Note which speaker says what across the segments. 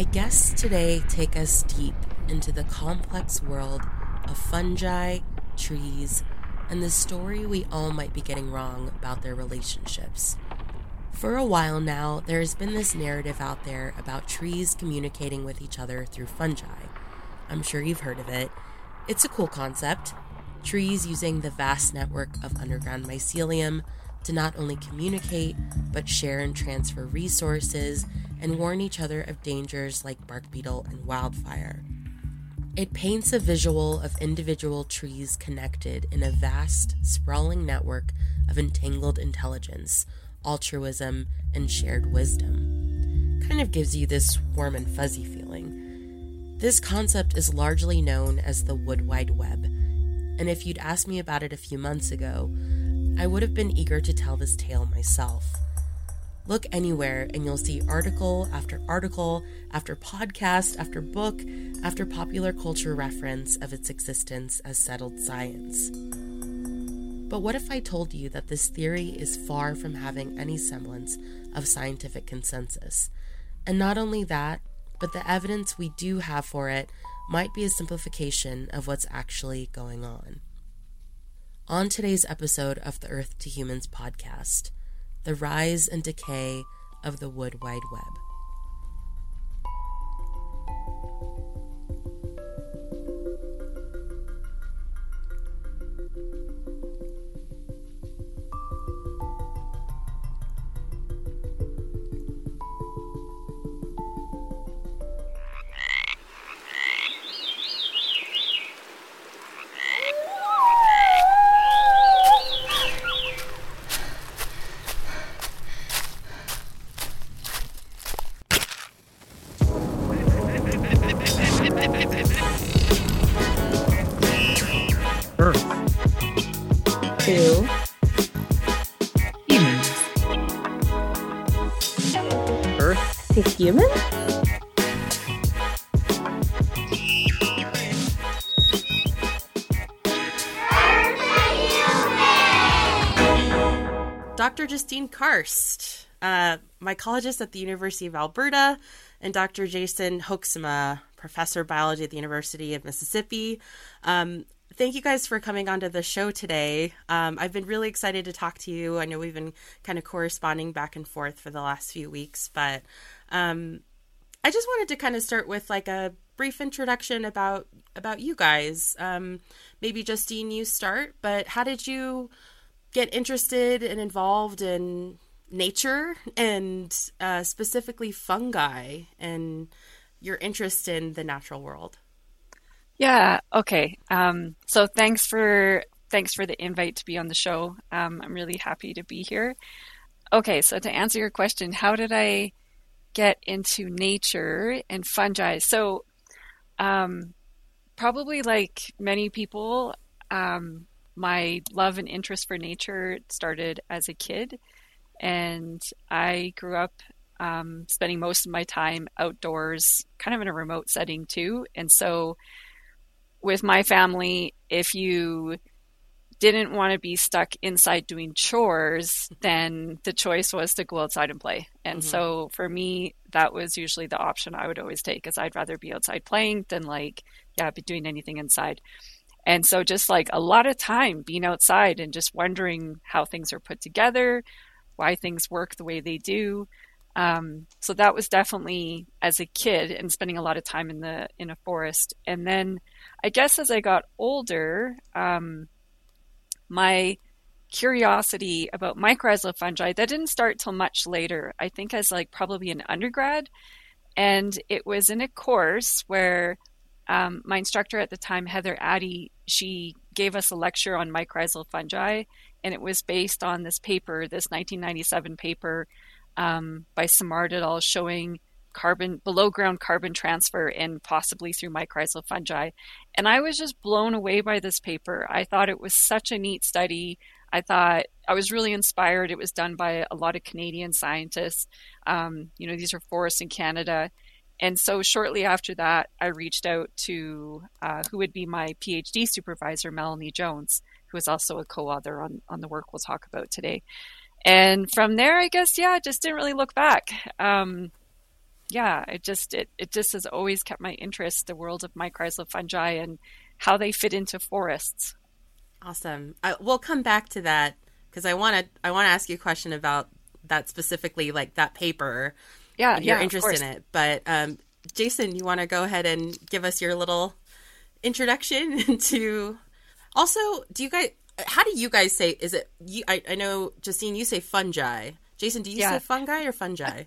Speaker 1: My guests today take us deep into the complex world of fungi, trees, and the story we all might be getting wrong about their relationships. For a while now, there has been this narrative out there about trees communicating with each other through fungi. I'm sure you've heard of it. It's a cool concept. Trees using the vast network of underground mycelium to not only communicate, but share and transfer resources and warn each other of dangers like bark beetle and wildfire. It paints a visual of individual trees connected in a vast, sprawling network of entangled intelligence, altruism, and shared wisdom. Kind of gives you this warm and fuzzy feeling. This concept is largely known as the Wood Wide Web, and if you'd asked me about it a few months ago, I would have been eager to tell this tale myself. Look anywhere and you'll see article after article, after podcast, after book, after popular culture reference of its existence as settled science. But what if I told you that this theory is far from having any semblance of scientific consensus? And not only that, but the evidence we do have for it might be a simplification of what's actually going on. On today's episode of the Earth to Humans podcast, the rise and decay of the Wood Wide Web. Dr. Justine Karst, uh, mycologist at the University of Alberta, and Dr. Jason Hoeksema, professor of biology at the University of Mississippi. Um, thank you guys for coming onto the show today. Um, I've been really excited to talk to you. I know we've been kind of corresponding back and forth for the last few weeks, but um, I just wanted to kind of start with like a brief introduction about about you guys. Um, maybe Justine, you start. But how did you get interested and involved in nature and uh, specifically fungi and your interest in the natural world?
Speaker 2: Yeah. Okay. Um, so thanks for thanks for the invite to be on the show. Um, I'm really happy to be here. Okay. So to answer your question, how did I get into nature and fungi. So, um, probably like many people, um, my love and interest for nature started as a kid. And I grew up um, spending most of my time outdoors, kind of in a remote setting too. And so, with my family, if you didn't want to be stuck inside doing chores, then the choice was to go outside and play. And mm-hmm. so for me, that was usually the option I would always take because I'd rather be outside playing than like, yeah, be doing anything inside. And so just like a lot of time being outside and just wondering how things are put together, why things work the way they do. Um, so that was definitely as a kid and spending a lot of time in the in a forest. And then I guess as I got older, um, my curiosity about mycorrhizal fungi that didn't start till much later. I think as like probably an undergrad, and it was in a course where um, my instructor at the time, Heather Addy, she gave us a lecture on mycorrhizal fungi, and it was based on this paper, this 1997 paper um, by Simard et al. showing carbon below ground carbon transfer and possibly through mycorrhizal fungi. And I was just blown away by this paper. I thought it was such a neat study. I thought I was really inspired. It was done by a lot of Canadian scientists. Um, you know, these are forests in Canada. And so shortly after that, I reached out to uh, who would be my PhD supervisor, Melanie Jones, who is also a co author on, on the work we'll talk about today. And from there, I guess, yeah, I just didn't really look back. Um, yeah, it just it, it just has always kept my interest, the world of mycorrhizal fungi and how they fit into forests.
Speaker 3: Awesome. I, we'll come back to that because I want to I want to ask you a question about that specifically, like that paper.
Speaker 2: Yeah,
Speaker 3: your
Speaker 2: yeah,
Speaker 3: interest in it. But um, Jason, you want to go ahead and give us your little introduction to. Also, do you guys? How do you guys say? Is it you? I, I know, Justine, you say fungi. Jason, do you
Speaker 2: Yeah.
Speaker 3: say fungi or fungi?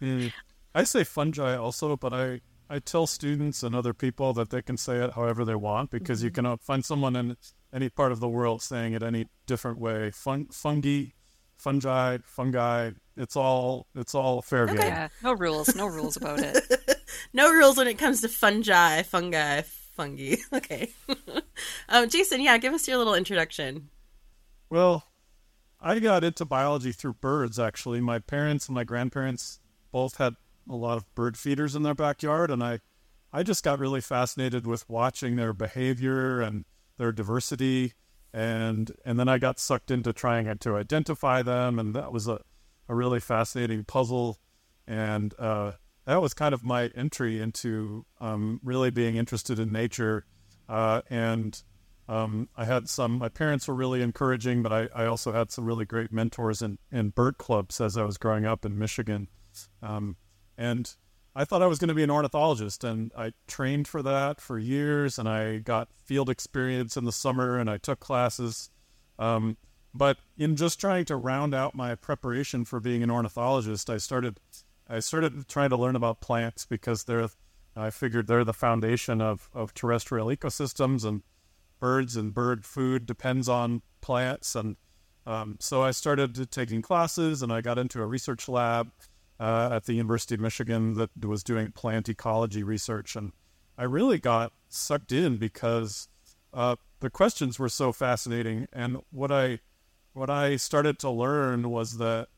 Speaker 4: Mm. I say fungi also, but I, I tell students and other people that they can say it however they want because you can uh, find someone in any part of the world saying it any different way. Fun, fungi, fungi, fungi. It's all it's all fair game.
Speaker 2: Yeah, no rules, no rules about it.
Speaker 3: No rules when it comes to fungi, fungi, fungi. Okay. um, Jason, yeah, give us your little introduction.
Speaker 4: Well, I got into biology through birds, actually. My parents and my grandparents both had a lot of bird feeders in their backyard, and I, I just got really fascinated with watching their behavior and their diversity, and and then I got sucked into trying to identify them, and that was a, a really fascinating puzzle, and uh, that was kind of my entry into um, really being interested in nature, uh, and um, I had some, my parents were really encouraging, but I, I also had some really great mentors in, in bird clubs as I was growing up in Michigan. Um, and I thought I was going to be an ornithologist, and I trained for that for years, and I got field experience in the summer, and I took classes. Um, but in just trying to round out my preparation for being an ornithologist, I started, I started trying to learn about plants because they're, I figured they're the foundation of, of terrestrial ecosystems, and birds and bird food depends on plants. And um, so I started taking classes and I got into a research lab uh, at the University of Michigan that was doing plant ecology research. And I really got sucked in because uh, the questions were so fascinating. And what I what I started to learn was that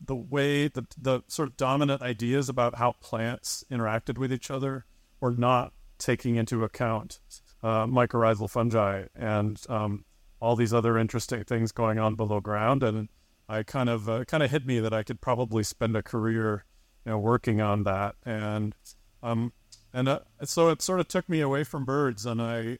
Speaker 4: the way the the sort of dominant ideas about how plants interacted with each other were not taking into account uh, mycorrhizal fungi and um, all these other interesting things going on below ground. And I kind of uh, kind of hit me that I could probably spend a career, you know, working on that. And um, and uh, so it sort of took me away from birds. And I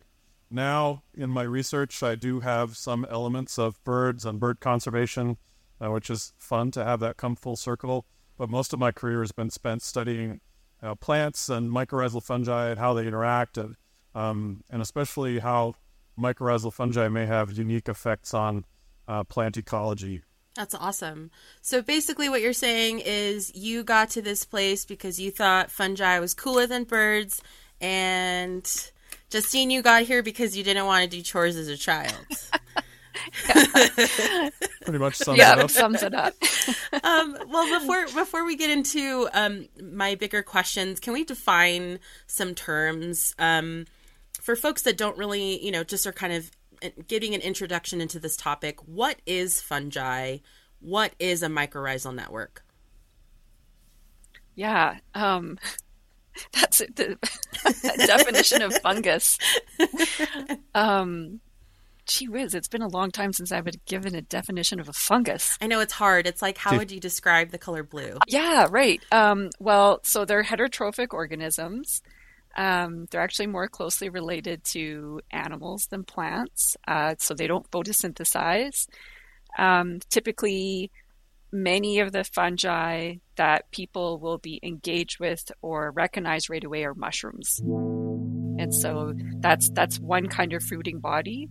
Speaker 4: now in my research I do have some elements of birds and bird conservation, uh, which is fun to have that come full circle. But most of my career has been spent studying uh, plants and mycorrhizal fungi and how they interact and um, and especially how mycorrhizal fungi may have unique effects on uh, plant ecology.
Speaker 3: That's awesome. So basically, what you're saying is you got to this place because you thought fungi was cooler than birds, and Justine, you got here because you didn't want to do chores as a child.
Speaker 4: Pretty much sums
Speaker 2: yeah,
Speaker 4: it
Speaker 2: it
Speaker 4: up.
Speaker 2: sums it up.
Speaker 3: um, well, before before we get into um, my bigger questions, can we define some terms um, for folks that don't really, you know, just are kind of getting an introduction into this topic? What is fungi? What is a mycorrhizal network?
Speaker 2: Yeah, um, that's the definition of fungus. Um, gee whiz, it's been a long time since I've been given a definition of a fungus.
Speaker 3: I know it's hard. It's like, how would you describe the color blue?
Speaker 2: Yeah, right. Um, well, so they're heterotrophic organisms. Um, they're actually more closely related to animals than plants, uh, so they don't photosynthesize. Um, typically, many of the fungi that people will be engaged with or recognize right away are mushrooms. And so that's that's one kind of fruiting body,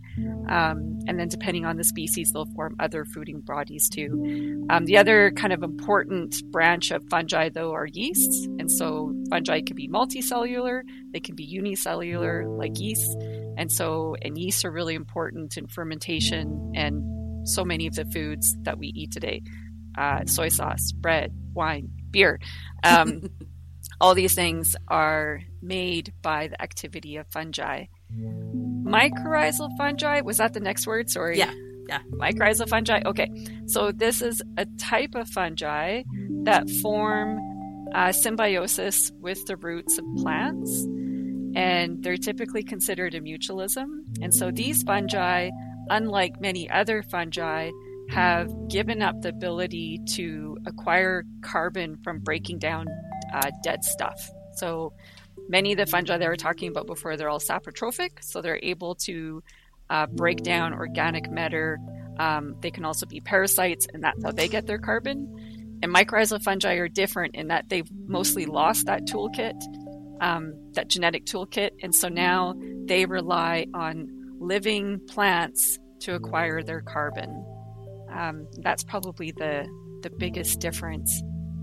Speaker 2: um, and then depending on the species, they'll form other fruiting bodies too. Um, the other kind of important branch of fungi, though, are yeasts, and so fungi can be multicellular, they can be unicellular, like yeast, and so and yeasts are really important in fermentation and so many of the foods that we eat today, uh, soy sauce, bread, wine, beer. Um, all these things are made by the activity of fungi. Mycorrhizal fungi, was that the next word? Sorry.
Speaker 3: Yeah, yeah.
Speaker 2: Mycorrhizal fungi. Okay. So this is a type of fungi that form uh, symbiosis with the roots of plants. And they're typically considered a mutualism. And so these fungi, unlike many other fungi, have given up the ability to acquire carbon from breaking down uh, dead stuff. So many of the fungi they were talking about before, they're all saprotrophic, so they're able to uh, break down organic matter. Um, they can also be parasites, and that's how they get their carbon. And mycorrhizal fungi are different in that they've mostly lost that toolkit, um, that genetic toolkit, and so now they rely on living plants to acquire their carbon. Um, that's probably the the biggest difference.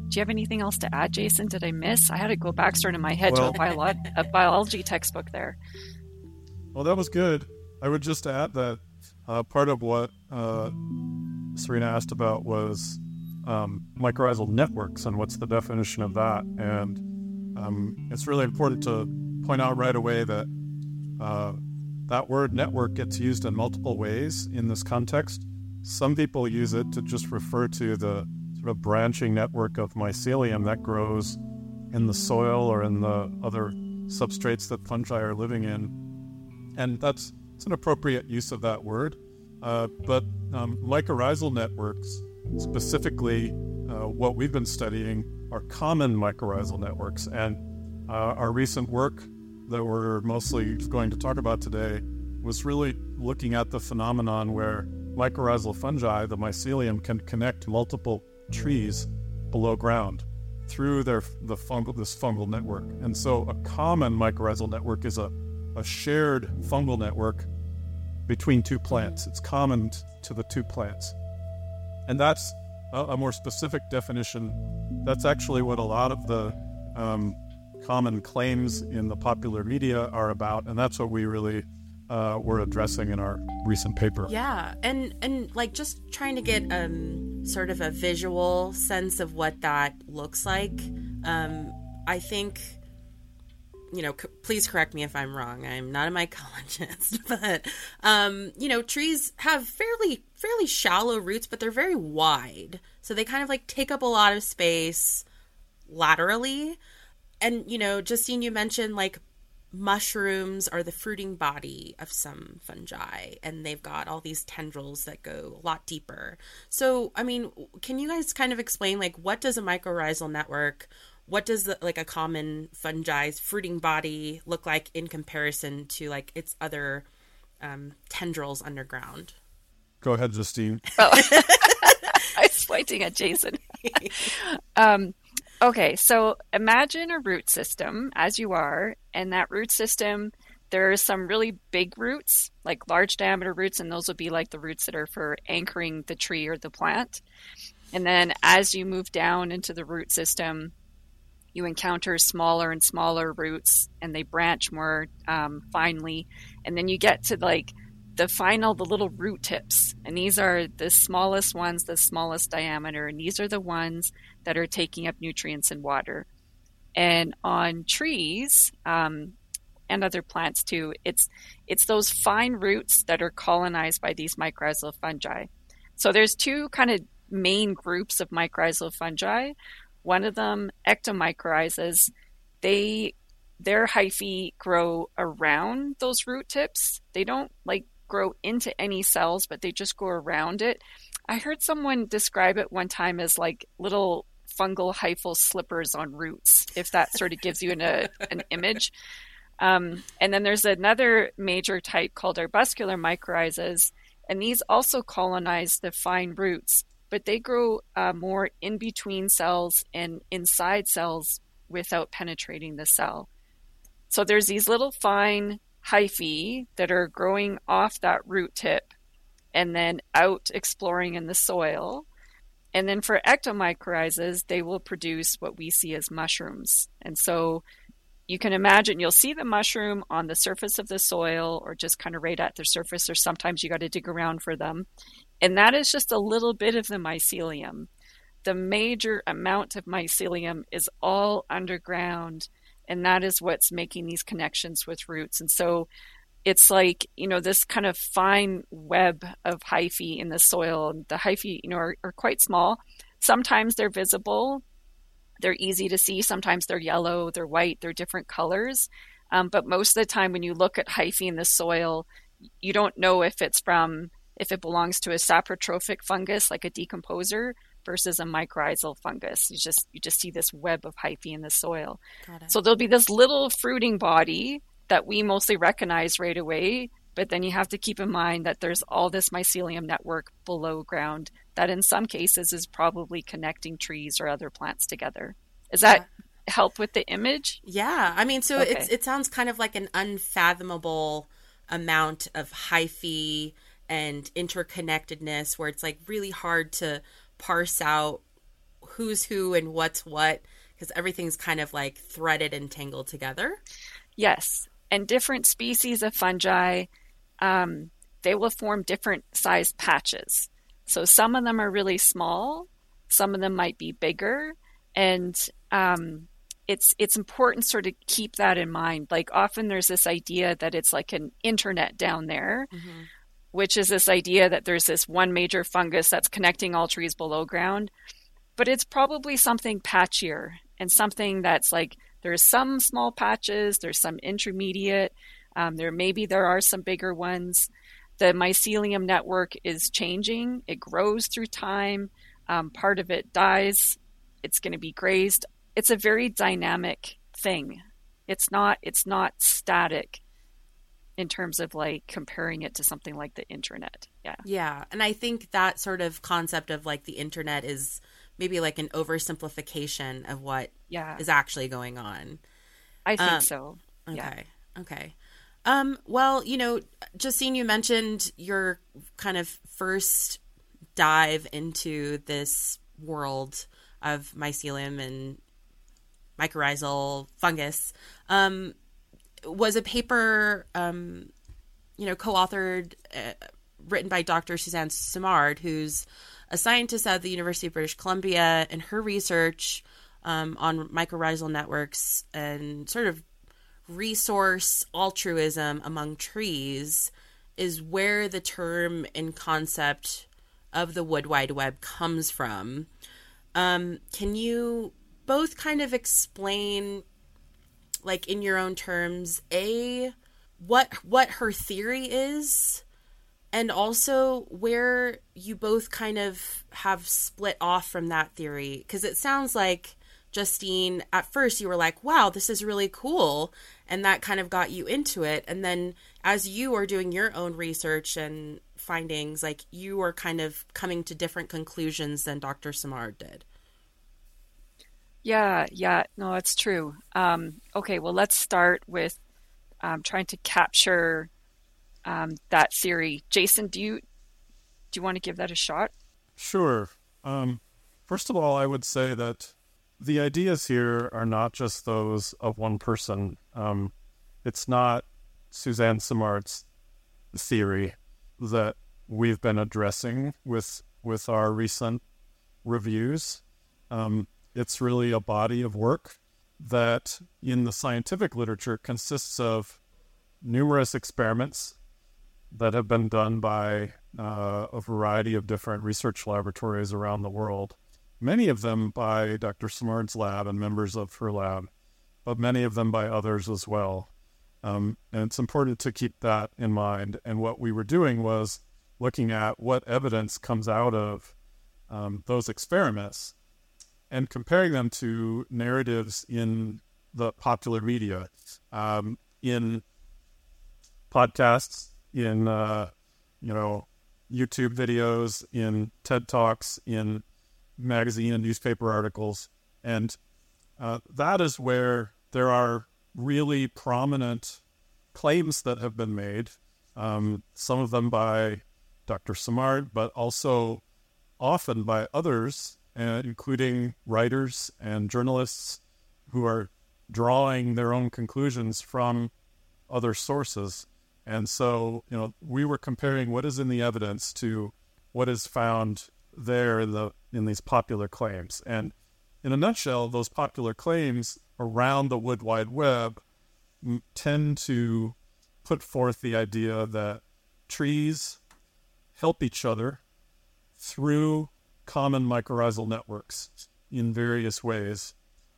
Speaker 2: Do you have anything else to add, Jason? Did I miss? I had to go back sort of my head well, to a, bio- a biology textbook there.
Speaker 4: Well, that was good. I would just add that uh, part of what uh, Serena asked about was um, mycorrhizal networks and what's the definition of that. And um, it's really important to point out right away that uh, that word network gets used in multiple ways in this context. Some people use it to just refer to the sort of branching network of mycelium that grows in the soil or in the other substrates that fungi are living in. And that's it's an appropriate use of that word. Uh, but um, mycorrhizal networks, specifically uh, what we've been studying, are common mycorrhizal networks. And uh, our recent work that we're mostly going to talk about today was really looking at the phenomenon where mycorrhizal fungi, the mycelium, can connect multiple trees below ground through their the fungal this fungal network. And so a common mycorrhizal network is a, a shared fungal network between two plants. It's common to the two plants. And that's a, a more specific definition. That's actually what a lot of the um, common claims in the popular media are about, and that's what we really uh, were addressing in our recent paper.
Speaker 3: Yeah, and and like just trying to get um, sort of a visual sense of what that looks like. Um, I think, you know, c- please correct me if I'm wrong. I'm not a mycologist, but um, you know, trees have fairly fairly shallow roots, but they're very wide, so they kind of like take up a lot of space laterally. And you know, Justine, you mentioned like mushrooms are the fruiting body of some fungi and they've got all these tendrils that go a lot deeper. So i mean can you guys kind of explain like what does a mycorrhizal network what does the, like a common fungi's fruiting body look like in comparison to like its other um, tendrils underground?
Speaker 4: Go ahead justine.
Speaker 2: Oh. i was pointing at jason. Um, Okay, so imagine a root system as you are, and that root system, there are some really big roots, like large diameter roots, and those would be like the roots that are for anchoring the tree or the plant. And then as you move down into the root system, you encounter smaller and smaller roots, and they branch more um, finely. And then you get to like the final, the little root tips. And these are the smallest ones, the smallest diameter. And these are the ones that are taking up nutrients and water. And on trees, um, and other plants too, it's it's those fine roots that are colonized by these mycorrhizal fungi. So there's two kind of main groups of mycorrhizal fungi. One of them, ectomycorrhizas, they their hyphae grow around those root tips. They don't like grow into any cells, but they just go around it. I heard someone describe it one time as like little fungal hyphal slippers on roots, if that sort of gives you an, a, an image. Um, and then there's another major type called arbuscular mycorrhizas, and these also colonize the fine roots, but they grow uh, more in between cells and inside cells without penetrating the cell. So there's these little fine hyphae that are growing off that root tip and then out exploring in the soil. And then for ectomycorrhizas, they will produce what we see as mushrooms. And so you can imagine you'll see the mushroom on the surface of the soil or just kind of right at the surface, or sometimes you got to dig around for them. And that is just a little bit of the mycelium. The major amount of mycelium is all underground and that is what's making these connections with roots. And so it's like you know this kind of fine web of hyphae in the soil the hyphae you know are, are quite small. Sometimes they're visible they're easy to see. Sometimes they're yellow they're white they're different colors. Um, but most of the time when you look at hyphae in the soil you don't know if it's from if it belongs to a saprotrophic fungus like a decomposer versus a mycorrhizal fungus. You just you just see this web of hyphae in the soil. So there'll be this little fruiting body that we mostly recognize right away, but then you have to keep in mind that there's all this mycelium network below ground that in some cases is probably connecting trees or other plants together. Is that help with the image?
Speaker 3: Yeah, I mean, so
Speaker 2: Okay.
Speaker 3: it's it sounds kind of like an unfathomable amount of hyphae and interconnectedness, where it's like really hard to parse out who's who and what's what because everything's kind of like threaded and tangled together.
Speaker 2: Yes, and different species of fungi, um, they will form different size patches. So some of them are really small, some of them might be bigger, and um, it's it's important sort of keep that in mind. Like often there's this idea that it's like an internet down there, which is this idea that there's this one major fungus that's connecting all trees below ground, but it's probably something patchier and something that's like there's some small patches, there's some intermediate, um, there maybe there are some bigger ones. The mycelium network is changing; it grows through time. Um, part of it dies; it's going to be grazed. It's a very dynamic thing. It's not. It's not static in terms of like comparing it to something like the internet. Yeah.
Speaker 3: Yeah, and I think that sort of concept of like the internet is maybe like an oversimplification of what
Speaker 2: Yeah.
Speaker 3: is actually going on.
Speaker 2: I think
Speaker 3: Um,
Speaker 2: so.
Speaker 3: Okay.
Speaker 2: Yeah.
Speaker 3: Okay. Um, well, you know, Justine, you mentioned your kind of first dive into this world of mycelium and mycorrhizal fungus. Um, was a paper, um, you know, co-authored, uh, written by Dr. Suzanne Simard, who's a scientist at the University of British Columbia, and her research um, on mycorrhizal networks and sort of resource altruism among trees is where the term and concept of the wood wide web comes from. Um, can you both kind of explain, like in your own terms, a what what her theory is, and also where you both kind of have split off from that theory? Because it sounds like Justine, at first you were like, wow, this is really cool. And that kind of got you into it. And then as you are doing your own research and findings, like you are kind of coming to different conclusions than Dr. Simard did.
Speaker 2: Yeah, yeah, no, it's true. Um, okay, well, let's start with um, trying to capture um, that theory. Jason, do you do you want to give that a shot?
Speaker 4: Sure. Um, first of all, I would say that the ideas here are not just those of one person. Um, it's not Suzanne Simard's theory that we've been addressing with with our recent reviews. Um, it's really a body of work that, in the scientific literature, consists of numerous experiments that have been done by uh, a variety of different research laboratories around the world. Many of them by Dr. Simard's lab and members of her lab, but many of them by others as well. Um, and it's important to keep that in mind. And what we were doing was looking at what evidence comes out of um, those experiments and comparing them to narratives in the popular media, um, in podcasts, in uh, you know YouTube videos, in TED talks, in magazine and newspaper articles, and uh, that is where there are really prominent claims that have been made. Um, some of them by Dr. Simard, but also often by others, uh, including writers and journalists who are drawing their own conclusions from other sources. And so, you know, we were comparing what is in the evidence to what is found there in the in these popular claims. And in a nutshell, those popular claims around the wood wide web tend to put forth the idea that trees help each other through common mycorrhizal networks in various ways,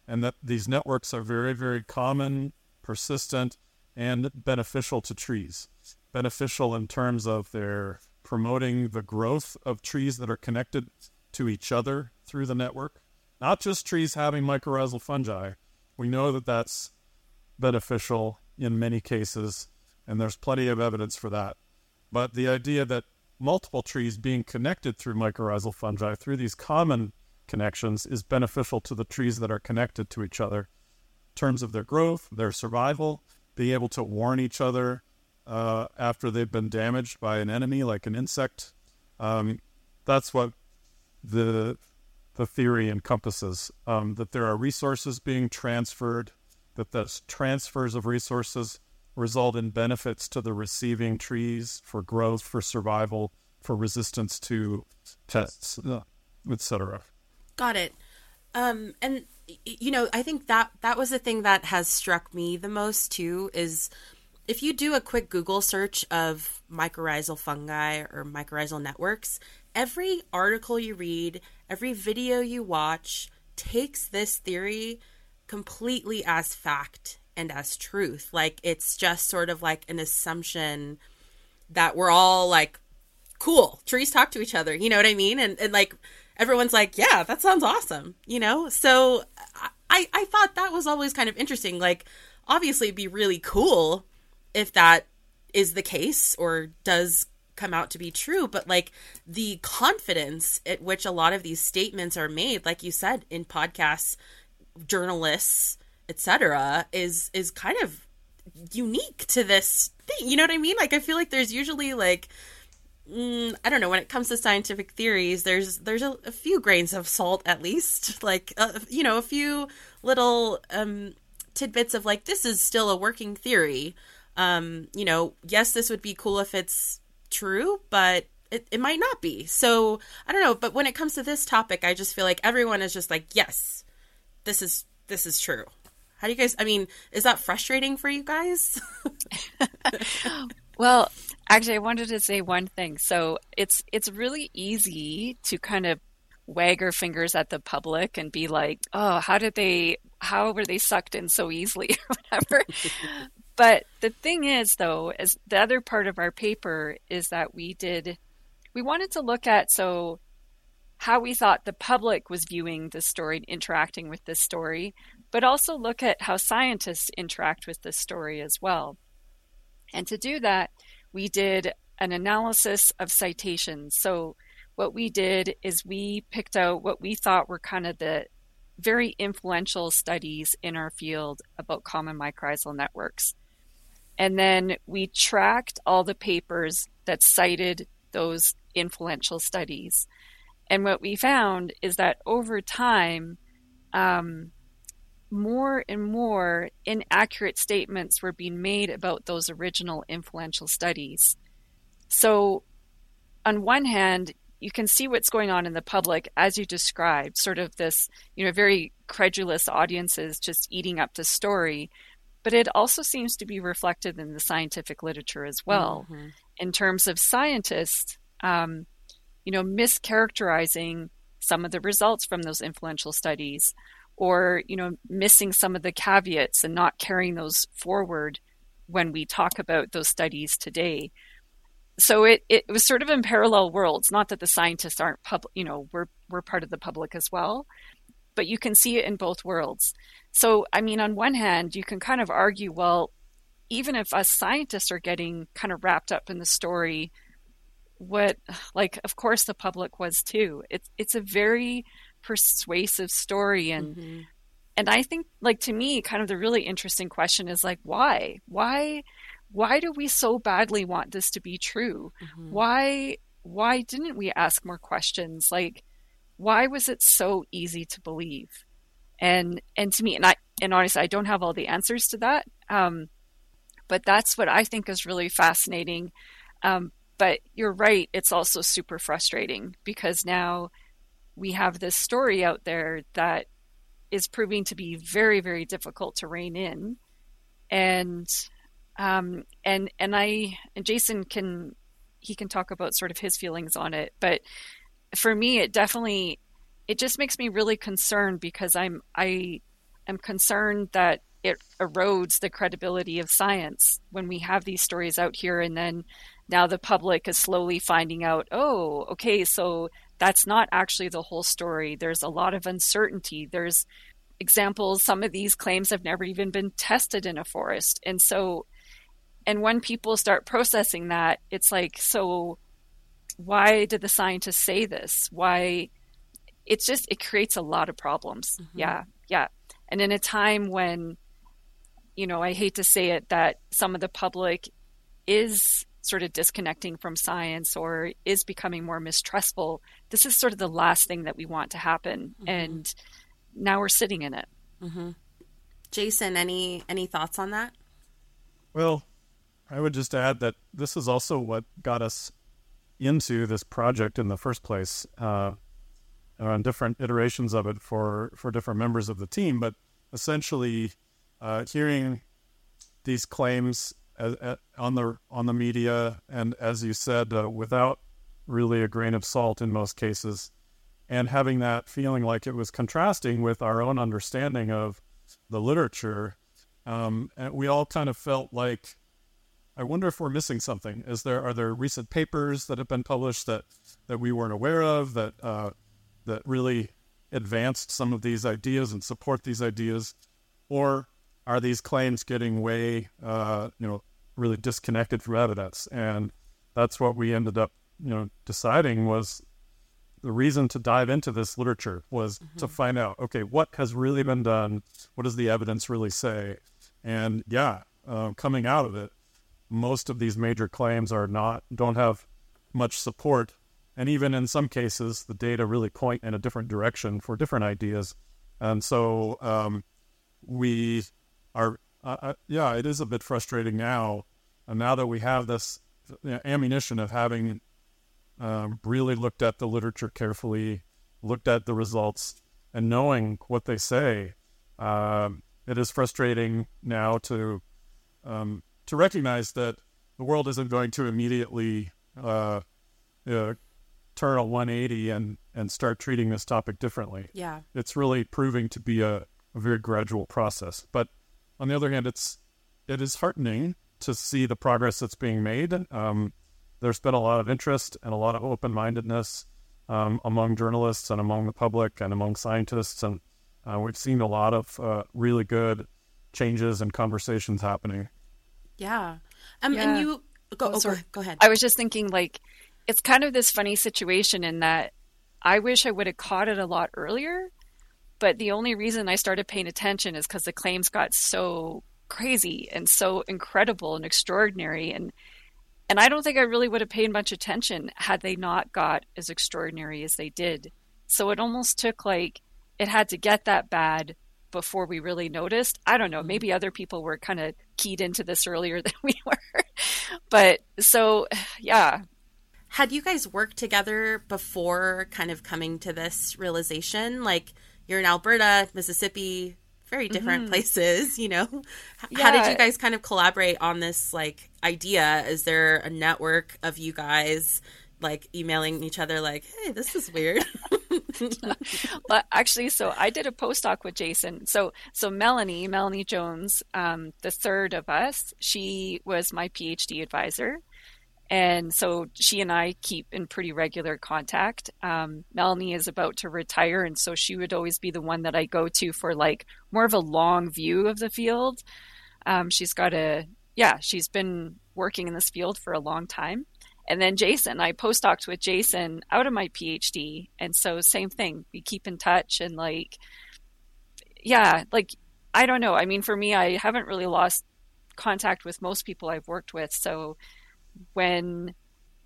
Speaker 4: and that these networks are very, very common, persistent, and beneficial to trees. Beneficial in terms of their promoting the growth of trees that are connected to each other through the network, not just trees having mycorrhizal fungi. We know that that's beneficial in many cases, and there's plenty of evidence for that. But the idea that multiple trees being connected through mycorrhizal fungi through these common connections is beneficial to the trees that are connected to each other in terms of their growth, their survival, being able to warn each other uh, after they've been damaged by an enemy like an insect. Um, that's what the the theory encompasses um, that there are resources being transferred, that those transfers of resources result in benefits to the receiving trees for growth, for survival, for resistance to pests, uh, etc.
Speaker 3: Got it. Um, and you know, I think that that was the thing that has struck me the most too is if you do a quick Google search of mycorrhizal fungi or mycorrhizal networks, every article you read, every video you watch takes this theory completely as fact and as truth. Like it's just sort of like an assumption that we're all like, cool, trees talk to each other. You know what I mean? And, and like everyone's like, yeah, that sounds awesome. You know? So I, I thought that was always kind of interesting. Like, obviously, it'd be really cool if that is the case or does come out to be true but like the confidence at which a lot of these statements are made like you said in podcasts journalists etc is is kind of unique to this thing you know what i mean? Like i feel like there's usually like mm, i don't know when it comes to scientific theories there's there's a, a few grains of salt at least like uh, you know a few little um tidbits of like this is still a working theory. Um you know yes this would be cool if it's true but it, it might not be. So i don't know but when it comes to this topic i just feel like everyone is just like yes this is this is true how do you guys? I mean, is that frustrating for you guys?
Speaker 2: well, actually, I wanted to say one thing. So it's it's really easy to kind of wag our fingers at the public and be like, "Oh, how did they? How were they sucked in so easily, or whatever." but the thing is, though, is the other part of our paper is that we did we wanted to look at so how we thought the public was viewing the story and interacting with this story but also look at how scientists interact with this story as well. And to do that, we did an analysis of citations. So, what we did is we picked out what we thought were kind of the very influential studies in our field about common mycorrhizal networks. And then we tracked all the papers that cited those influential studies. And what we found is that over time, um, more and more inaccurate statements were being made about those original influential studies. So, on one hand, you can see what's going on in the public as you described, sort of this, you know, very credulous audiences just eating up the story. But it also seems to be reflected in the scientific literature as well, mm-hmm. in terms of scientists, um, you know, mischaracterizing some of the results from those influential studies or you know missing some of the caveats and not carrying those forward when we talk about those studies today. So it, it was sort of in parallel worlds. Not that the scientists aren't public you know we're we're part of the public as well but you can see it in both worlds. So i mean on one hand you can kind of argue well even if us scientists are getting kind of wrapped up in the story what like of course the public was too. It's it's a very persuasive story. And mm-hmm. and I think like to me kind of the really interesting question is like why? Why why do we so badly want this to be true? Mm-hmm. why why didn't we ask more questions? Like why was it so easy to believe? And and to me and I and honestly I don't have all the answers to that um but that's what I think is really fascinating. Um but you're right it's also super frustrating because now we have this story out there that is proving to be very, very difficult to rein in. And um, and and I and Jason can he can talk about sort of his feelings on it, but for me, it definitely it just makes me really concerned because I'm I am concerned that it erodes the credibility of science when we have these stories out here and then now the public is slowly finding out oh okay so that's not actually the whole story. There's a lot of uncertainty. There's examples, some of these claims have never even been tested in a forest. And so, and when people start processing that, it's like, so why did the scientists say this? Why? It's just, it creates a lot of problems. Mm-hmm. Yeah. Yeah. And in a time when, you know, I hate to say it, that some of the public is sort of disconnecting from science or is becoming more mistrustful, this is sort of the last thing that we want to happen. Mm-hmm. And now we're sitting in it.
Speaker 3: Mm-hmm. Jason, any any thoughts on that?
Speaker 4: Well, I would just add that this is also what got us into this project in the first place. Uh, on different iterations of it for for different members of the team, but essentially, uh, hearing these claims as, as, on the on the media, and as you said, uh, without really a grain of salt in most cases, and having that feeling like it was contrasting with our own understanding of the literature, um, and we all kind of felt like, I wonder if we're missing something. Is there are there recent papers that have been published that that we weren't aware of that uh, that really advanced some of these ideas and support these ideas, or are these claims getting way, uh, you know, really disconnected from evidence? And that's what we ended up, you know, deciding was the reason to dive into this literature was mm-hmm. to find out, okay, what has really been done? What does the evidence really say? And yeah, uh, coming out of it, most of these major claims are not don't have much support, and even in some cases, the data really point in a different direction for different ideas. And so um, we are, uh, uh, yeah, it is a bit frustrating now. And now that we have this you know, ammunition of having um, really looked at the literature carefully, looked at the results, and knowing what they say, um, it is frustrating now to um, to recognize that the world isn't going to immediately uh, uh, turn a 180 and and start treating this topic differently.
Speaker 3: Yeah,
Speaker 4: it's really proving to be a, a very gradual process. But on the other hand, it's it is heartening to see the progress that's being made. Um, there's been a lot of interest and a lot of open mindedness um, among journalists and among the public and among scientists. And uh, we've seen a lot of uh, really good changes and conversations happening.
Speaker 3: Yeah. Um, yeah. And you go, oh, go, go ahead.
Speaker 2: I was just thinking, like, it's kind of this funny situation in that I wish I would have caught it a lot earlier. But the only reason I started paying attention is because the claims got so crazy and so incredible and extraordinary. And and I don't think I really would have paid much attention had they not got as extraordinary as they did. So it almost took like it had to get that bad before we really noticed. I don't know, mm-hmm. maybe other people were kind of keyed into this earlier than we were. but so, yeah.
Speaker 3: Had you guys worked together before kind of coming to this realization? Like you're in Alberta, Mississippi, very different mm-hmm. places, you know. Yeah. How did you guys kind of collaborate on this like idea? Is there a network of you guys like emailing each other like, "Hey, this is weird."
Speaker 2: well, actually, so I did a postdoc with Jason. So, so Melanie, Melanie Jones, um, the third of us, she was my PhD advisor. And so she and I keep in pretty regular contact. Um, Melanie is about to retire, and so she would always be the one that I go to for like more of a long view of the field. Um, she's got a, yeah, she's been working in this field for a long time. And then Jason, I postdoced with Jason out of my PhD. And so, same thing, we keep in touch and like, yeah, like, I don't know. I mean, for me, I haven't really lost contact with most people I've worked with. So, when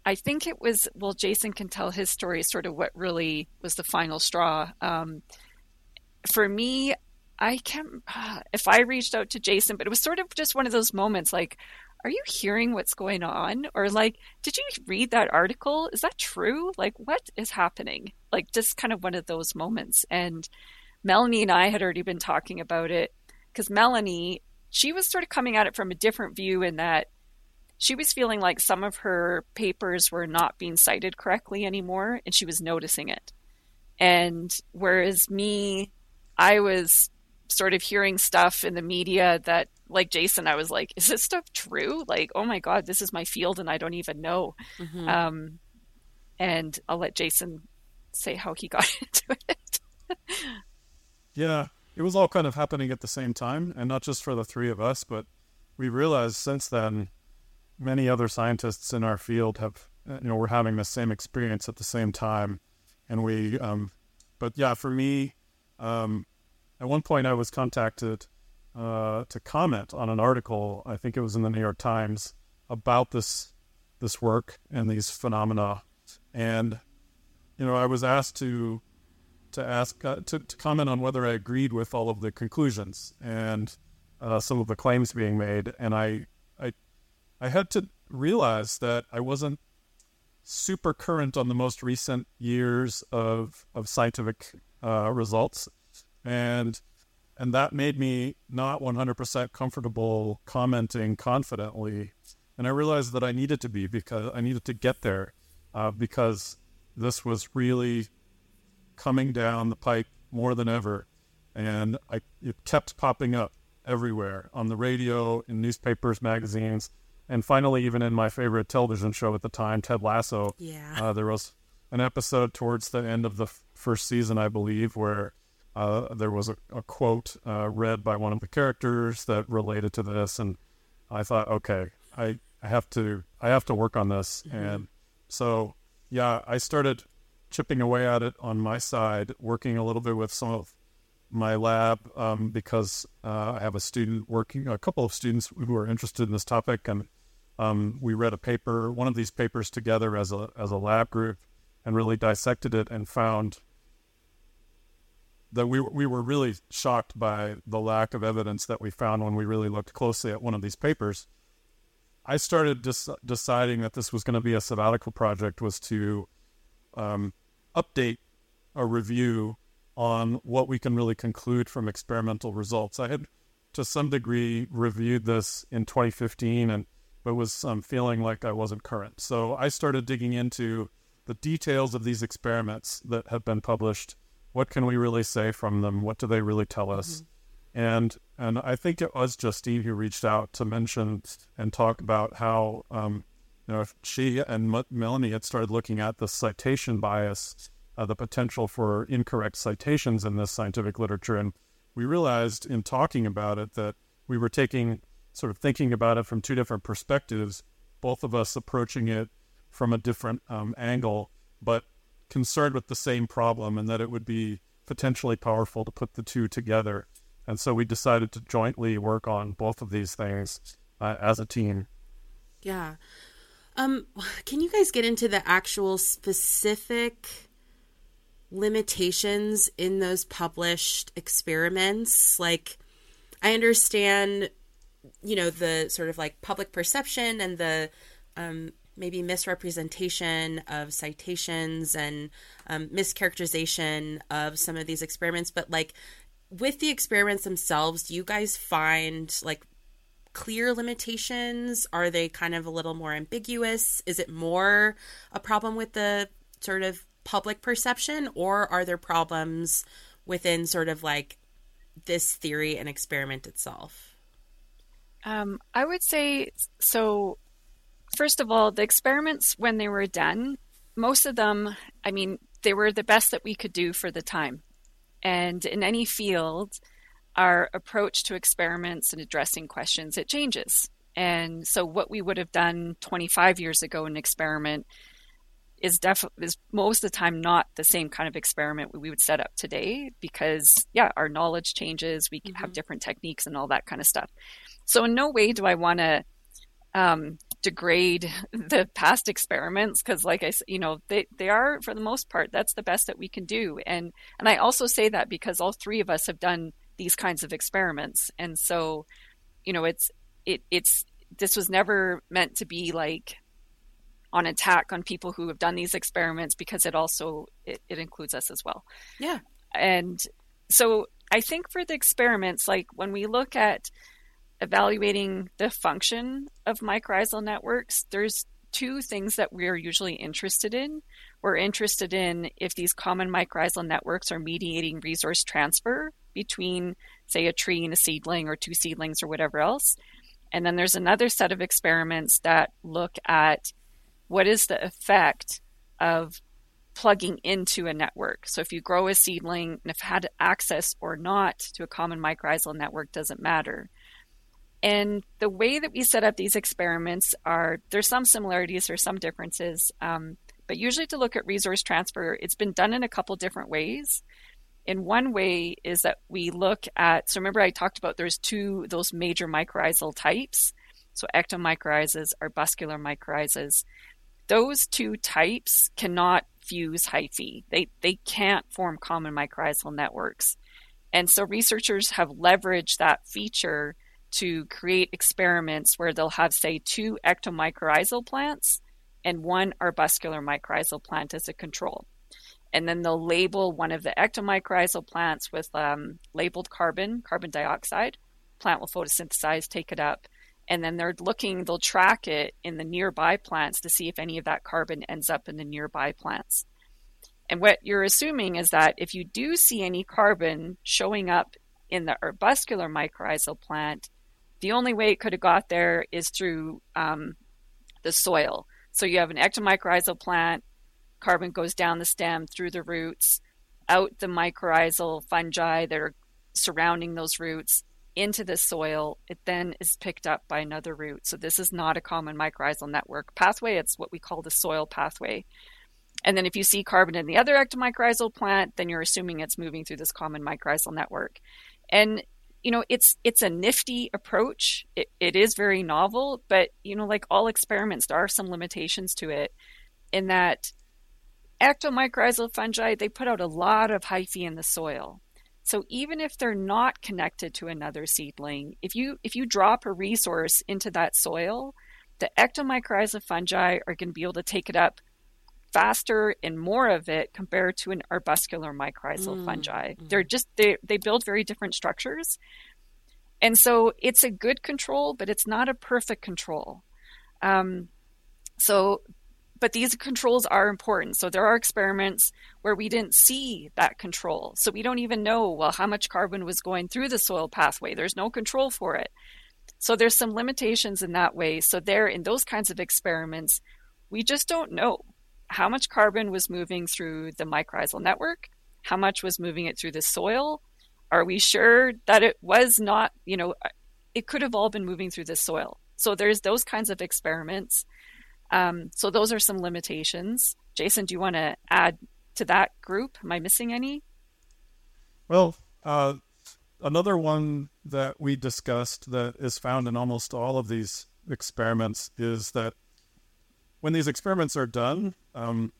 Speaker 2: I think it was, well, Jason can tell his story, sort of what really was the final straw. Um, for me, I can't, if I reached out to Jason, but it was sort of just one of those moments like, are you hearing what's going on? Or like, did you read that article? Is that true? Like, what is happening? Like, just kind of one of those moments. And Melanie and I had already been talking about it because Melanie, she was sort of coming at it from a different view in that she was feeling like some of her papers were not being cited correctly anymore, and she was noticing it. And whereas me, I was sort of hearing stuff in the media that, like Jason, I was like, is this stuff true? Like, oh my God, this is my field and I don't even know. Mm-hmm. Um, and I'll let Jason say how he got into it.
Speaker 4: yeah, it was all kind of happening at the same time, and not just for the three of us, but we realized since then many other scientists in our field have uh, you know we're having the same experience at the same time, and we um, but yeah, for me, um, at one point I was contacted uh, to comment on an article. I think it was in the New York Times about this this work and these phenomena, and you know I was asked to to ask uh, to, to comment on whether I agreed with all of the conclusions and uh, some of the claims being made, and I I had to realize that I wasn't super current on the most recent years of of scientific uh, results, and and that made me not 100% comfortable commenting confidently. And I realized that I needed to be because I needed to get there uh, because this was really coming down the pipe more than ever, and I it kept popping up everywhere on the radio, in newspapers, magazines, and finally, even in my favorite television show at the time, Ted Lasso.
Speaker 3: Yeah.
Speaker 4: Uh, there was an episode towards the end of the f- first season, I believe, where uh, there was a, a quote uh, read by one of the characters that related to this, and I thought, okay, I, I have to I have to work on this, mm-hmm. and so yeah, I started chipping away at it on my side, working a little bit with some of my lab um, because uh, I have a student working, a couple of students who are interested in this topic, and um, we read a paper, one of these papers together as a as a lab group, and really dissected it and found that we we were really shocked by the lack of evidence that we found when we really looked closely at one of these papers. I started deciding that this was going to be a sabbatical project was to um, update a review on what we can really conclude from experimental results. I had, to some degree, reviewed this in 2015, and but was um, feeling like I wasn't current. So I started digging into the details of these experiments that have been published. What can we really say from them? What do they really tell us? Mm-hmm. And and I think it was Justine who reached out to mention and talk about how um, you know she and M- Melanie had started looking at the citation bias uh, the potential for incorrect citations in this scientific literature. And we realized in talking about it that we were taking sort of thinking about it from two different perspectives, both of us approaching it from a different um, angle, but concerned with the same problem, and that it would be potentially powerful to put the two together. And so we decided to jointly work on both of these things uh, as a team.
Speaker 3: Yeah. Um, can you guys get into the actual specific limitations in those published experiments. Like, I understand, you know, the sort of like public perception and the um, maybe misrepresentation of citations and um, mischaracterization of some of these experiments, but like with the experiments themselves, do you guys find like clear limitations? Are they kind of a little more ambiguous? Is it more a problem with the sort of public perception or are there problems within sort of like this theory and experiment itself?
Speaker 2: Um, I would say so. First of all, the experiments, when they were done, most of them, I mean, they were the best that we could do for the time. And in any field, our approach to experiments and addressing questions, it changes. And so what we would have done 25 years ago in an experiment is definitely is most of the time not the same kind of experiment we would set up today because yeah our knowledge changes we mm-hmm. have different techniques and all that kind of stuff so in no way do i want to um, degrade the past experiments because like i said you know they, they are for the most part that's the best that we can do. And and i also say that because all three of us have done these kinds of experiments. And so you know it's it it's this was never meant to be like on attack on people who have done these experiments because it also it, it includes us as well.
Speaker 3: Yeah.
Speaker 2: And so i think for the experiments like when we look at evaluating the function of mycorrhizal networks there's two things that we're usually interested in we're interested in if these common mycorrhizal networks are mediating resource transfer between say a tree and a seedling or two seedlings or whatever else and then there's another set of experiments that look at what is the effect of plugging into a network. So if you grow a seedling and if had access or not to a common mycorrhizal network doesn't matter. And the way that we set up these experiments are there's some similarities, there's some differences, um, but usually to look at resource transfer, it's been done in a couple different ways. In one way is that we look at so remember I talked about there's two those major mycorrhizal types. So ectomycorrhizas, or arbuscular mycorrhizas. Those two types cannot fuse hyphae. They they can't form common mycorrhizal networks. And so researchers have leveraged that feature to create experiments where they'll have, say, two ectomycorrhizal plants and one arbuscular mycorrhizal plant as a control. And then they'll label one of the ectomycorrhizal plants with um, labeled carbon, carbon dioxide. Plant will photosynthesize, take it up, and then they're looking, they'll track it in the nearby plants to see if any of that carbon ends up in the nearby plants. And what you're assuming is that if you do see any carbon showing up in the arbuscular mycorrhizal plant, the only way it could have got there is through um, the soil. So you have an ectomycorrhizal plant, carbon goes down the stem through the roots, out the mycorrhizal fungi that are surrounding those roots into the soil. It then is picked up by another root. So this is not a common mycorrhizal network pathway. It's what we call the soil pathway. And then if you see carbon in the other ectomycorrhizal plant, then you're assuming it's moving through this common mycorrhizal network. And you know it's it's a nifty approach. It, it is very novel but you know like all experiments there are some limitations to it in that ectomycorrhizal fungi they put out a lot of hyphae in the soil. So even if they're not connected to another seedling if you if you drop a resource into that soil the ectomycorrhizal fungi are going to be able to take it up faster and more of it compared to an arbuscular mycorrhizal mm, fungi. Mm. They're just they they build very different structures. And so it's a good control, but it's not a perfect control. Um, so, but these controls are important. So there are experiments where we didn't see that control. So we don't even know, well, how much carbon was going through the soil pathway. There's no control for it. So there's some limitations in that way. So there, in those kinds of experiments, we just don't know how much carbon was moving through the mycorrhizal network, how much was moving it through the soil. Are we sure that it was not, you know, it could have all been moving through the soil. So there's those kinds of experiments. Um, so those are some limitations. Jason, do you want to add to that group? Am I missing any?
Speaker 4: Well, uh, another one that we discussed that is found in almost all of these experiments is that when these experiments are done, um,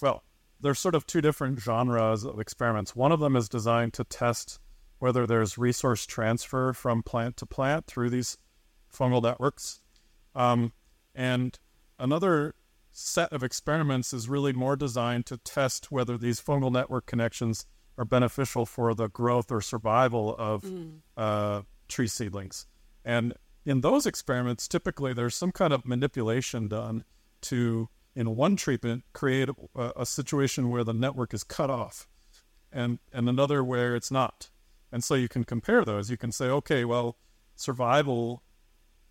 Speaker 4: well, there's sort of two different genres of experiments. One of them is designed to test whether there's resource transfer from plant to plant through these fungal networks. Um, and another set of experiments is really more designed to test whether these fungal network connections are beneficial for the growth or survival of mm. uh, tree seedlings. And in those experiments, typically there's some kind of manipulation done to, in one treatment, create a, a situation where the network is cut off and, and another where it's not. And so you can compare those. You can say, okay, well, survival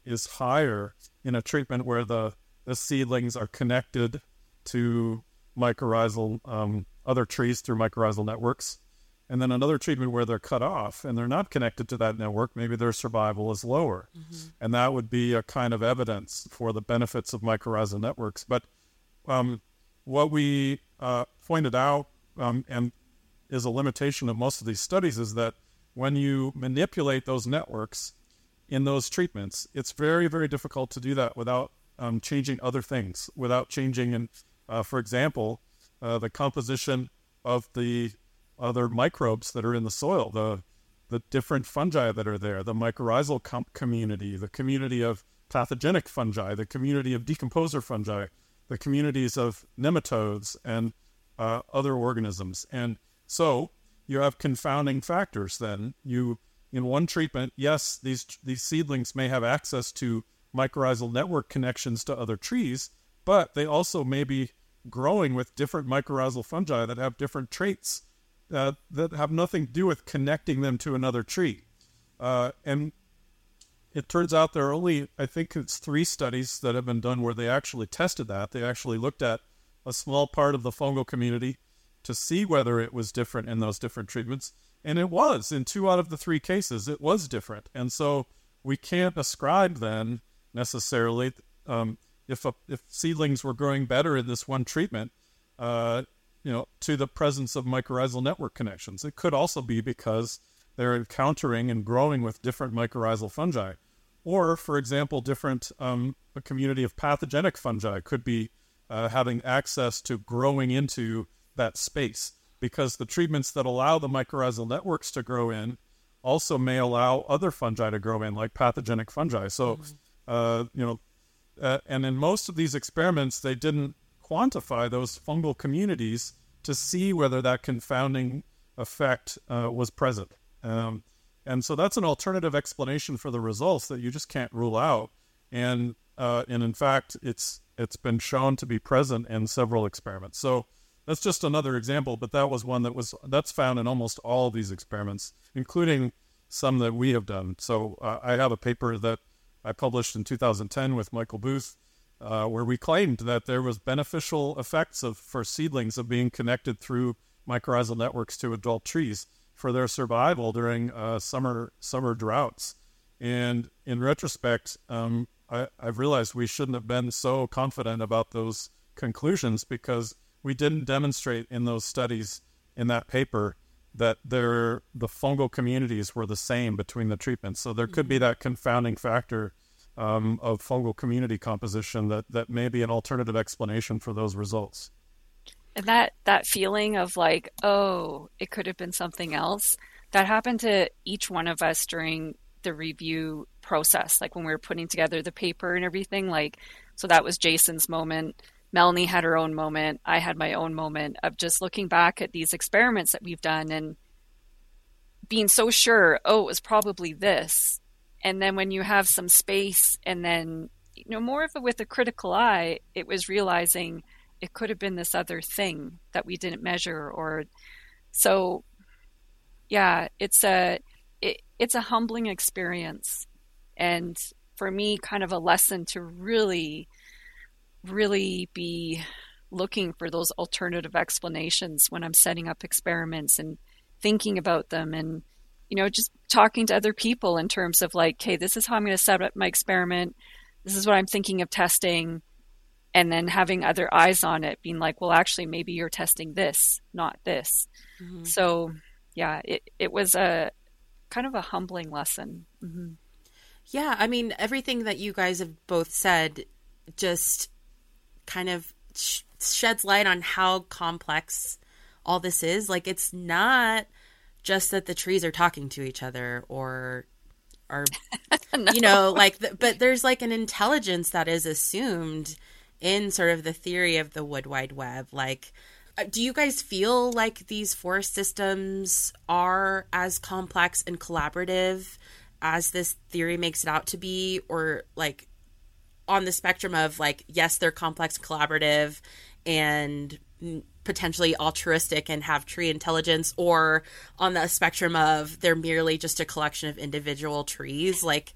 Speaker 4: is higher in a treatment where the, the seedlings are connected to mycorrhizal, um, other trees through mycorrhizal networks. And then another treatment where they're cut off and they're not connected to that network, maybe their survival is lower. Mm-hmm. And that would be a kind of evidence for the benefits of mycorrhizal networks. But um, what we uh, pointed out, um, and is a limitation of most of these studies, is that when you manipulate those networks in those treatments, it's very, very difficult to do that without um, changing other things, without changing, and uh, for example, uh, the composition of the other microbes that are in the soil, the the different fungi that are there, the mycorrhizal com- community, the community of pathogenic fungi, the community of decomposer fungi, the communities of nematodes and uh, other organisms. And so you have confounding factors then. You in one treatment, yes, these these seedlings may have access to mycorrhizal network connections to other trees, but they also may be growing with different mycorrhizal fungi that have different traits uh, that have nothing to do with connecting them to another tree. Uh, and it turns out there are only, I think it's three studies that have been done where they actually tested that. They actually looked at a small part of the fungal community to see whether it was different in those different treatments. And it was in two out of the three cases, it was different. And so we can't ascribe then necessarily um, if a, if seedlings were growing better in this one treatment, uh, you know, to the presence of mycorrhizal network connections. It could also be because they're encountering and growing with different mycorrhizal fungi, or, for example, different um, a community of pathogenic fungi could be uh, having access to growing into that space because the treatments that allow the mycorrhizal networks to grow in also may allow other fungi to grow in, like pathogenic fungi. So, mm-hmm. uh, you know, uh, and in most of these experiments, they didn't quantify those fungal communities to see whether that confounding effect uh, was present. Um, and so that's an alternative explanation for the results that you just can't rule out. And uh, and in fact, it's it's been shown to be present in several experiments. So that's just another example, but that was one that was that's found in almost all of these experiments, including some that we have done. So uh, I have a paper that I published in 2010 with Michael Booth, uh, where we claimed that there was beneficial effects of for seedlings of being connected through mycorrhizal networks to adult trees for their survival during uh, summer summer droughts. And in retrospect, um, I, I've realized we shouldn't have been so confident about those conclusions because we didn't demonstrate in those studies in that paper that there the fungal communities were the same between the treatments. So there could be mm-hmm. that confounding factor um, of fungal community composition that that may be an alternative explanation for those results.
Speaker 2: And that that feeling of like, oh, it could have been something else. That happened to each one of us during the review process, like when we were putting together the paper and everything. Like, so that was Jason's moment Melanie had her own moment. I had my own moment of just looking back at these experiments that we've done and being so sure, oh, it was probably this. And then when you have some space and then, you know, more of it with a critical eye, it was realizing it could have been this other thing that we didn't measure or so yeah, it's a it, it's a humbling experience. And for me kind of a lesson to really really be looking for those alternative explanations when I'm setting up experiments and thinking about them and you know just talking to other people in terms of like hey, this is how I'm going to set up my experiment this is what I'm thinking of testing and then having other eyes on it being like well actually maybe you're testing this not this mm-hmm. so yeah it, it was a kind of a humbling lesson mm-hmm.
Speaker 3: yeah i mean everything that you guys have both said just kind of sh- sheds light on how complex all this is. Like, it's not just that the trees are talking to each other or are, no. you know, like, the, but there's like an intelligence that is assumed in sort of the theory of the wood wide web. Like, uh, do you guys feel like these forest systems are as complex and collaborative as this theory makes it out to be or like on the spectrum of like yes they're complex collaborative and potentially altruistic and have tree intelligence or on the spectrum of they're merely just a collection of individual trees like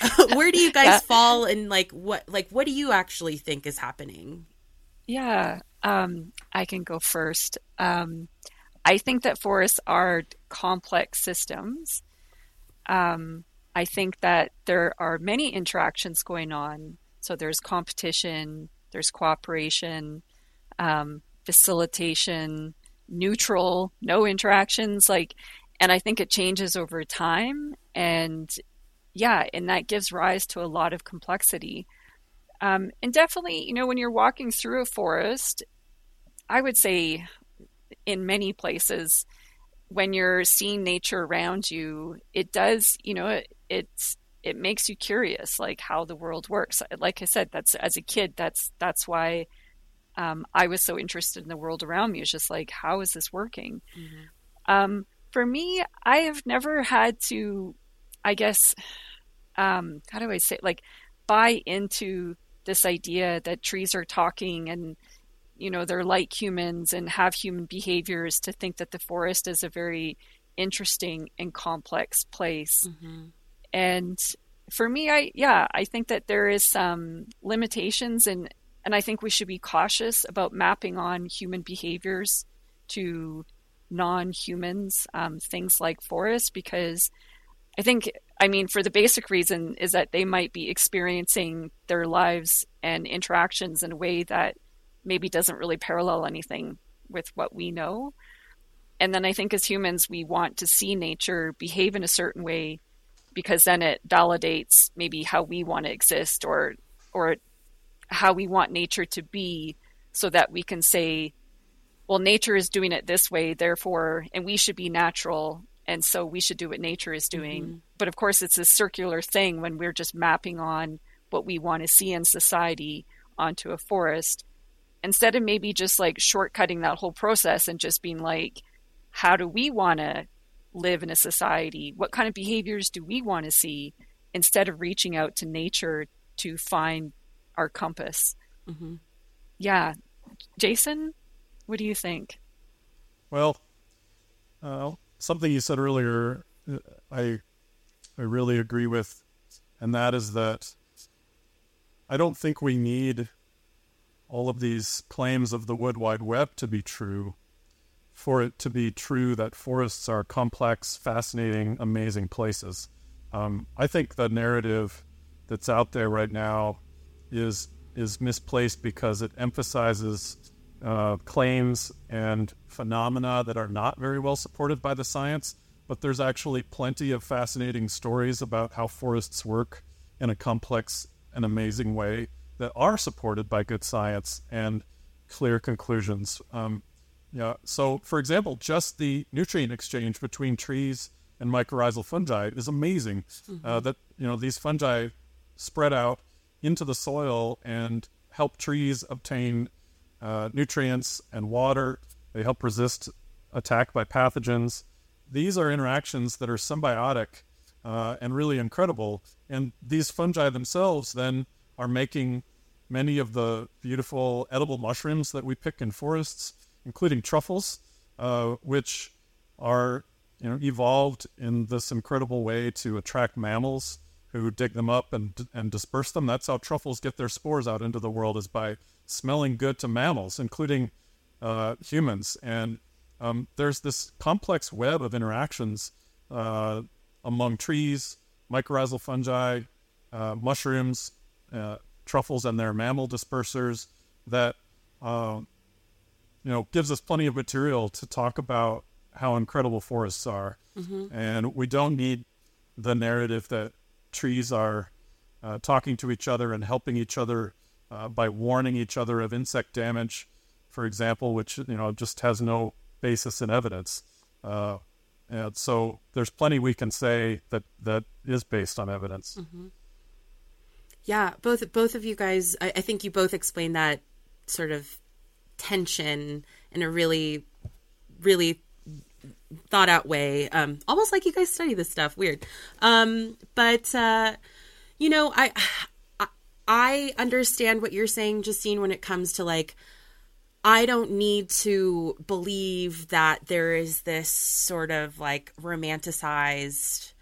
Speaker 3: where do you guys yeah. fall and like what like what do you actually think is happening
Speaker 2: yeah um i can go first um i think that forests are complex systems um I think that there are many interactions going on. So there's competition, there's cooperation, um, facilitation, neutral, no interactions. Like, and I think it changes over time. And yeah, and that gives rise to a lot of complexity. Um, and definitely, you know, when you're walking through a forest, I would say in many places, when you're seeing nature around you, it does, you know, it, it's it makes you curious, like how the world works. Like I said, that's as a kid, that's that's why um, I was so interested in the world around me. It's just like, how is this working? Mm-hmm. Um, for me, I have never had to, I guess, um, how do I say, like, buy into this idea that trees are talking and you know they're like humans and have human behaviors to think that the forest is a very interesting and complex place mm-hmm. and for me i yeah i think that there is some limitations in and I think we should be cautious about mapping on human behaviors to non humans, um, things like forests, because I think, I mean, for the basic reason is that they might be experiencing their lives and interactions in a way that maybe doesn't really parallel anything with what we know. And then I think as humans, we want to see nature behave in a certain way because then it validates maybe how we want to exist or or how we want nature to be so that we can say well nature is doing it this way therefore and we should be natural and so we should do what nature is doing. Mm-hmm. but of course it's a circular thing when we're just mapping on what we want to see in society onto a forest. Instead of maybe just like shortcutting that whole process and just being like how do we want to live in a society? What kind of behaviors do we want to see? Instead of reaching out to nature to find our compass. Mm-hmm. Yeah. Jason, what do you think?
Speaker 4: Well, uh, something you said earlier, uh, I I really agree with, and that is that I don't think we need all of these claims of the Wood Wide Web to be true for it to be true that forests are complex, fascinating, amazing places. Um, I think the narrative that's out there right now is is misplaced because it emphasizes uh, claims and phenomena that are not very well supported by the science. But there's actually plenty of fascinating stories about how forests work in a complex and amazing way that are supported by good science and clear conclusions. Um, yeah. So, for example, just the nutrient exchange between trees and mycorrhizal fungi is amazing. Uh, mm-hmm. Uh, that you know these fungi spread out into the soil and help trees obtain uh, nutrients and water. They help resist attack by pathogens. These are interactions that are symbiotic uh, and really incredible. And these fungi themselves then are making many of the beautiful edible mushrooms that we pick in forests, including truffles, uh, which are you know evolved in this incredible way to attract mammals who dig them up and and disperse them. That's how truffles get their spores out into the world is by smelling good to mammals, including uh, humans. And um, there's this complex web of interactions uh, among trees, mycorrhizal fungi, uh, mushrooms, uh, truffles, and their mammal dispersers that uh, you know gives us plenty of material to talk about how incredible forests are. Mm-hmm. And we don't need the narrative that trees are uh, talking to each other and helping each other uh, by warning each other of insect damage, for example, which you know just has no basis in evidence. Uh, and so there's plenty we can say that that is based on evidence.
Speaker 3: Mm-hmm. Yeah, both both of you guys, I, I think you both explained that sort of tension in a really, really thought out way. Um, almost like you guys study this stuff. Weird. Um, but uh, you know, I, I I understand what you're saying, Justine, when it comes to like I don't need to believe that there is this sort of like romanticized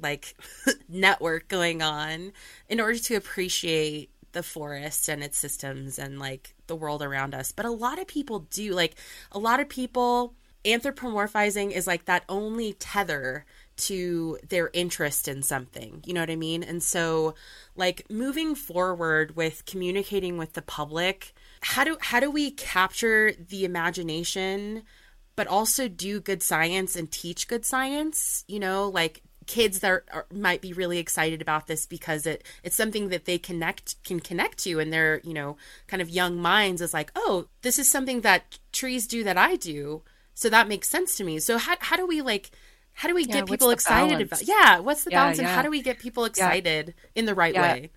Speaker 3: like network going on in order to appreciate the forest and its systems and like the world around us. But a lot of people do like a lot of people anthropomorphizing is like that only tether to their interest in something. You know what I mean? And so like moving forward with communicating with the public, how do how do we capture the imagination but also do good science and teach good science? You know, like kids that are, might be really excited about this because it it's something that they connect can connect to in their you know kind of young minds is like oh this is something that trees do that I do so that makes sense to me. So how how do we like how do we yeah, get people excited balance? about Yeah, what's the yeah, balance and how do we get people excited in the right way?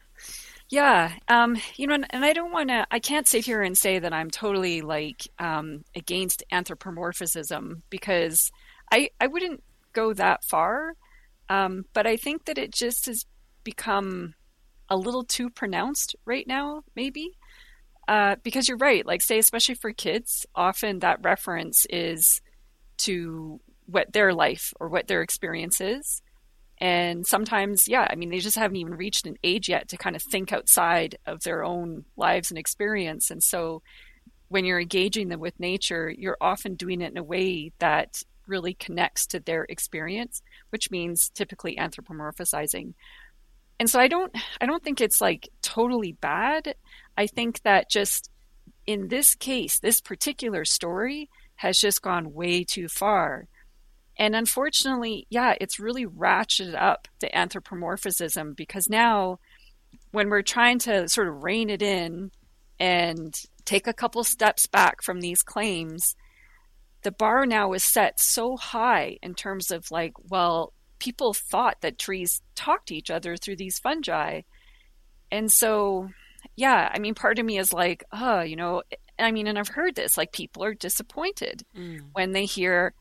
Speaker 2: Yeah, um, you know, and I don't want to. I can't sit here and say that I'm totally like um, against anthropomorphism because I I wouldn't go that far. Um, but I think that it just has become a little too pronounced right now, maybe. Uh, because you're right, like say especially for kids, often that reference is to what their life or what their experience is. And sometimes, yeah, I mean, they just haven't even reached an age yet to kind of think outside of their own lives and experience. And so when you're engaging them with nature, you're often doing it in a way that really connects to their experience, which means typically anthropomorphizing. And so I don't I don't think it's like totally bad. I think that just in this case, this particular story has just gone way too far. And unfortunately, yeah, it's really ratcheted up the anthropomorphism because now when we're trying to sort of rein it in and take a couple steps back from these claims, the bar now is set so high in terms of like, well, people thought that trees talked to each other through these fungi. And so, yeah, I mean, part of me is like, oh, you know, I mean, and I've heard this, like people are disappointed mm. when they hear,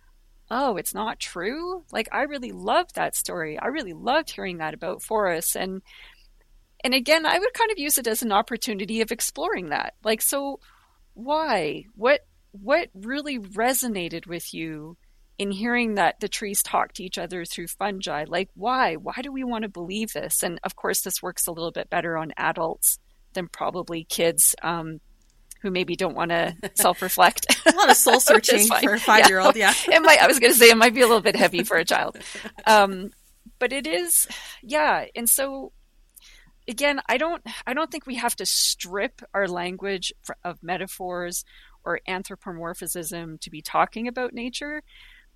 Speaker 2: oh, it's not true. Like I really loved that story. I really loved hearing that about forests. And and again, I would kind of use it as an opportunity of exploring that. Like, so why? What what really resonated with you in hearing that the trees talk to each other through fungi? Like, why? Why do we want to believe this? And of course, this works a little bit better on adults than probably kids. Um, who maybe don't want to self-reflect.
Speaker 3: a lot of soul searching for a five-year-old. Yeah,
Speaker 2: yeah. it might. I was going to say it might be a little bit heavy for a child, um, but it is. Yeah, and so again, I don't. I don't think we have to strip our language of metaphors or anthropomorphism to be talking about nature,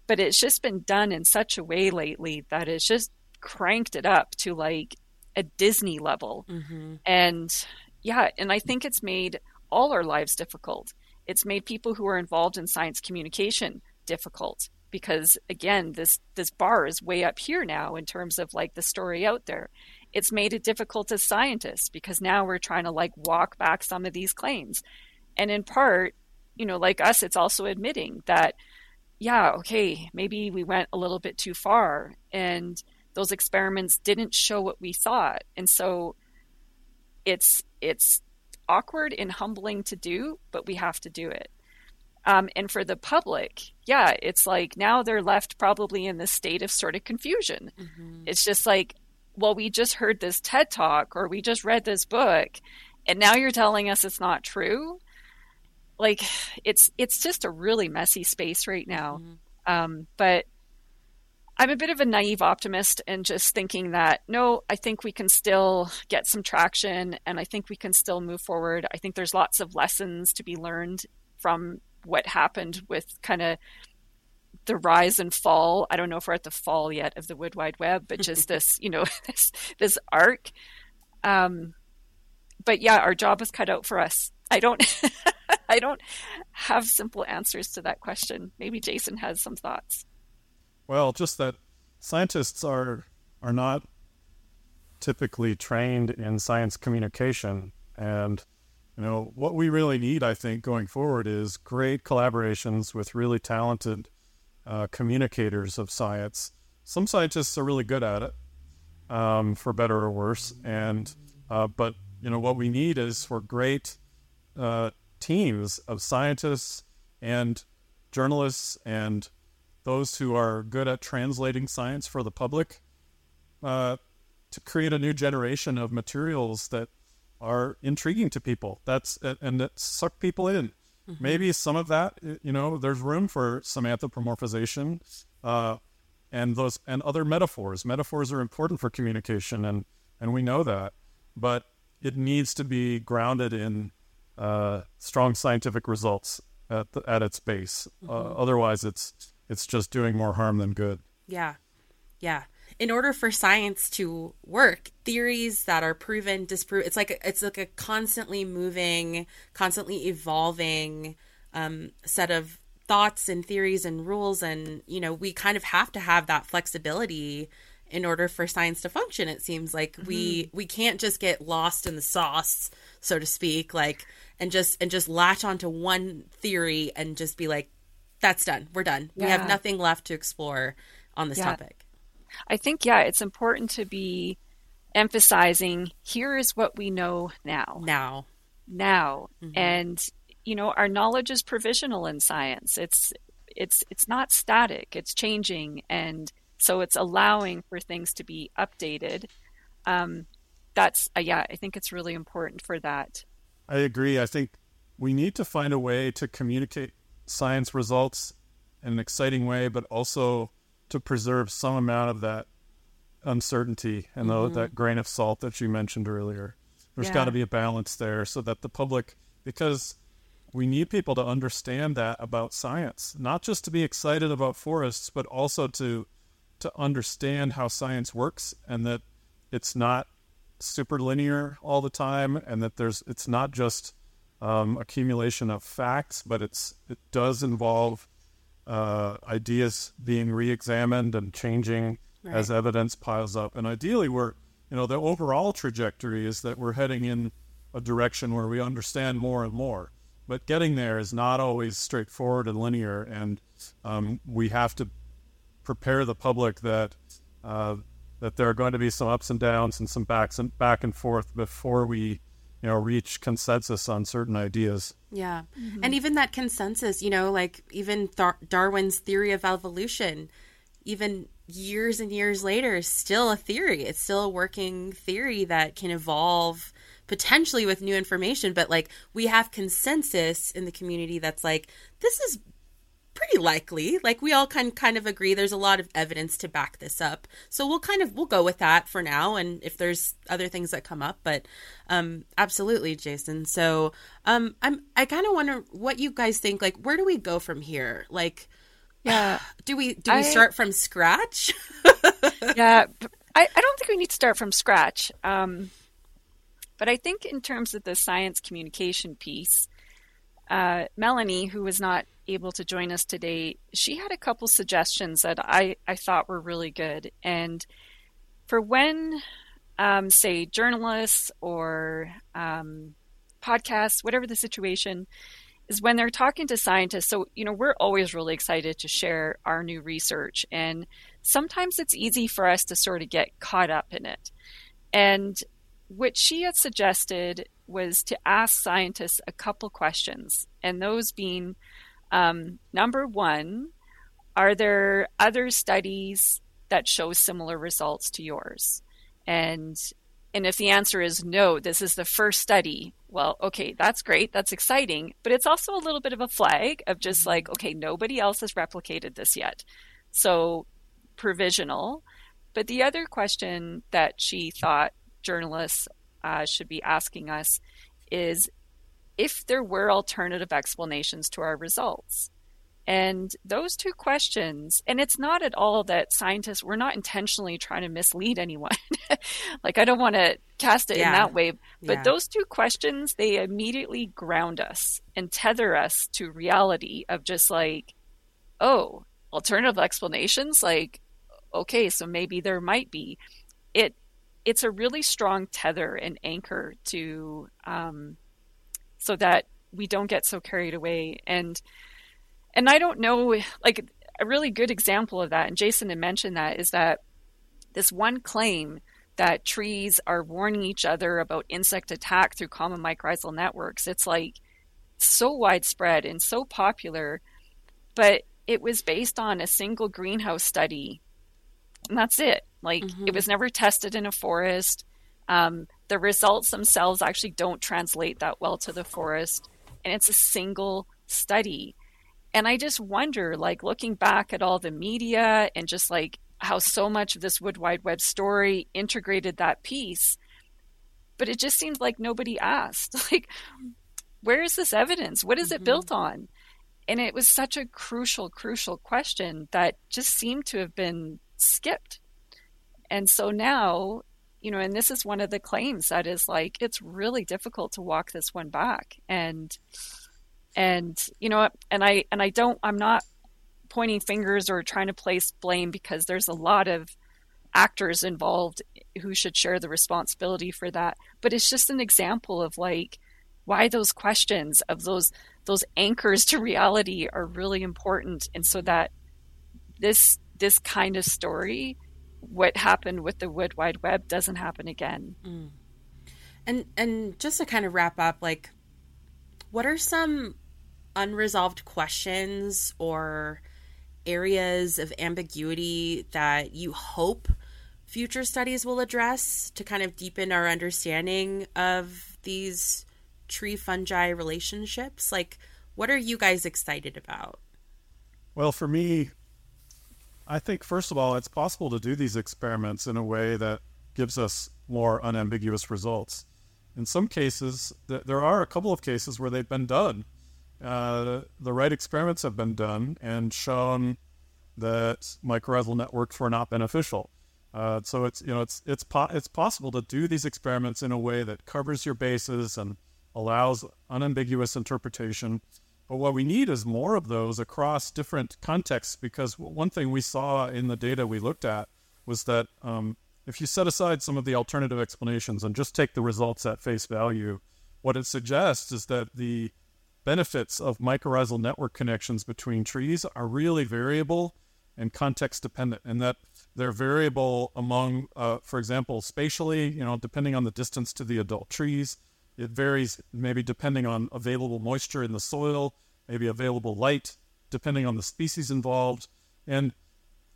Speaker 2: but it's just been done in such a way lately that it's just cranked it up to like a Disney level, mm-hmm. and yeah, and I think it's made all our lives difficult. It's made people who are involved in science communication difficult because again, this this bar is way up here now in terms of like the story out there. It's made it difficult as scientists because now we're trying to like walk back some of these claims. And in part, you know, like us, it's also admitting that, yeah, okay, maybe we went a little bit too far and those experiments didn't show what we thought. And so it's it's awkward and humbling to do, but we have to do it. Um, and for the public, yeah, it's like now they're left probably in this state of sort of confusion. Mm-hmm. It's just like, well, we just heard this TED talk or we just read this book, and now you're telling us it's not true. Like, it's it's just a really messy space right now. Mm-hmm. Um, but I'm a bit of a naive optimist and just thinking that no, I think we can still get some traction and I think we can still move forward. I think there's lots of lessons to be learned from what happened with kind of the rise and fall. I don't know if we're at the fall yet of the Wood Wide Web, but just this, you know, this this arc. Um, but yeah, our job is cut out for us. I don't I don't have simple answers to that question. Maybe Jason has some thoughts.
Speaker 4: Well, just that scientists are are not typically trained in science communication and you know what we really need i think going forward is great collaborations with really talented uh, communicators of science some scientists are really good at it um, for better or worse and uh, but you know what we need is for great uh, teams of scientists and journalists and those who are good at translating science for the public uh, to create a new generation of materials that are intriguing to people. That's and that suck people in. Mm-hmm. Maybe some of that, you know, there's room for some anthropomorphization, uh, and those and other metaphors. Metaphors are important for communication, and and we know that, but it needs to be grounded in uh, strong scientific results at the, at its base. Uh, mm-hmm. Uh, otherwise, it's it's just doing more harm than good.
Speaker 3: Yeah. Yeah. In order for science to work, theories that are proven, disproved, it's like a, it's like a constantly moving, constantly evolving um, set of thoughts and theories and rules, and you know we kind of have to have that flexibility in order for science to function. It seems like mm-hmm. we we can't just get lost in the sauce, so to speak, like and just and just latch onto one theory and just be like that's done. We're done. Yeah. We have nothing left to explore on this yeah. topic.
Speaker 2: I think, yeah, it's important to be emphasizing here is what we know now.
Speaker 3: Now.
Speaker 2: Now. Mm-hmm. And, you know, our knowledge is provisional in science. It's it's it's not static, it's changing and So it's allowing for things to be updated. Um, that's uh, yeah, I think it's really important for that.
Speaker 4: I agree. I think we need to find a way to communicate science results in an exciting way, but also to preserve some amount of that uncertainty and mm-hmm. the, that grain of salt that you mentioned earlier. There's yeah. got to be a balance there so that the public, because we need people to understand that about science, not just to be excited about forests, but also to to understand how science works and that it's not super linear all the time and that there's it's not just um, accumulation of facts, but it's it does involve uh, ideas being re-examined and changing right. as evidence piles up. And ideally, we're you know the overall trajectory is that we're heading in a direction where we understand more and more. But getting there is not always straightforward and linear, and um, we have to prepare the public that uh, that there are going to be some ups and downs and some backs and back and forth before we you know reach consensus on certain ideas.
Speaker 3: Yeah. Mm-hmm. and even that consensus you know like even Thar- darwin's theory of evolution even years and years later is still a theory. It's still a working theory that can evolve potentially with new information but like we have consensus in the community that's like this is pretty likely. Like we all kind kind of agree there's a lot of evidence to back this up. So we'll kind of we'll go with that for now and if there's other things that come up, but um absolutely Jason. So um I'm I kind of wonder what you guys think like where do we go from here? Like yeah, do we do we I, start from scratch?
Speaker 2: yeah, I I don't think we need to start from scratch. Um but I think in terms of the science communication piece, uh, Melanie, who was not able to join us today, she had a couple suggestions that I, I thought were really good. And for when, um, say, journalists or um, podcasts, whatever the situation, is when they're talking to scientists. So, you know, we're always really excited to share our new research. And sometimes it's easy for us to sort of get caught up in it. And what she had suggested was to ask scientists a couple questions, and those being um, number one, are there other studies that show similar results to yours? And and if the answer is no, this is the first study, well, okay, that's great, that's exciting, but it's also a little bit of a flag of just mm-hmm. like, okay, nobody else has replicated this yet. So provisional. But the other question that she thought journalists uh, should be asking us is if there were alternative explanations to our results. And those two questions, and it's not at all that scientists, we're not intentionally trying to mislead anyone. like, I don't want to cast it yeah. in that way. But yeah. those two questions, they immediately ground us and tether us to reality of just like, oh, alternative explanations? Like, okay, so maybe there might be. It, it's a really strong tether and anchor to, um, so that we don't get so carried away. And and I don't know like a really good example of that and Jason had mentioned that is that this one claim that trees are warning each other about insect attack through common mycorrhizal networks it's like so widespread and so popular but it was based on a single greenhouse study and that's it like mm-hmm. it was never tested in a forest um, the results themselves actually don't translate that well to the forest, and it's a single study. And I just wonder, like looking back at all the media and just like how so much of this Wood Wide Web story integrated that piece, but it just seems like nobody asked, like, where is this evidence? What is mm-hmm. it built on? And it was such a crucial, crucial question that just seemed to have been skipped. And so now you know, and this is one of the claims that is like it's really difficult to walk this one back. And and you know, and I and I don't I'm not pointing fingers or trying to place blame because there's a lot of actors involved who should share the responsibility for that. But it's just an example of like why those questions of those those anchors to reality are really important and so that this this kind of story what happened with the Wood Wide Web doesn't happen again. Mm.
Speaker 3: And and just to kind of wrap up, like, what are some unresolved questions or areas of ambiguity that you hope future studies will address to kind of deepen our understanding of these tree fungi relationships? Like, what are you guys excited about?
Speaker 4: Well, for me, I think, first of all, it's possible to do these experiments in a way that gives us more unambiguous results. In some cases, th- there are a couple of cases where they've been done. Uh, the right experiments have been done and shown that mycorrhizal networks were not beneficial. Uh, so it's you know it's it's po- it's possible to do these experiments in a way that covers your bases and allows unambiguous interpretation. But what we need is more of those across different contexts because one thing we saw in the data we looked at was that um, if you set aside some of the alternative explanations and just take the results at face value, what it suggests is that the benefits of mycorrhizal network connections between trees are really variable and context dependent, and that they're variable among, uh, for example, spatially, you know, depending on the distance to the adult trees. It varies maybe depending on available moisture in the soil, maybe available light, depending on the species involved. And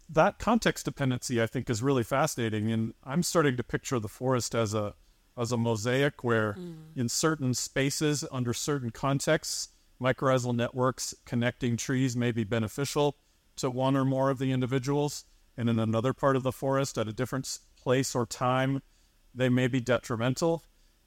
Speaker 4: that context dependency, I think, is really fascinating. And I'm starting to picture the forest as a as a mosaic where, mm. in certain spaces, under certain contexts, mycorrhizal networks connecting trees may be beneficial to one or more of the individuals, and in another part of the forest at a different place or time, they may be detrimental.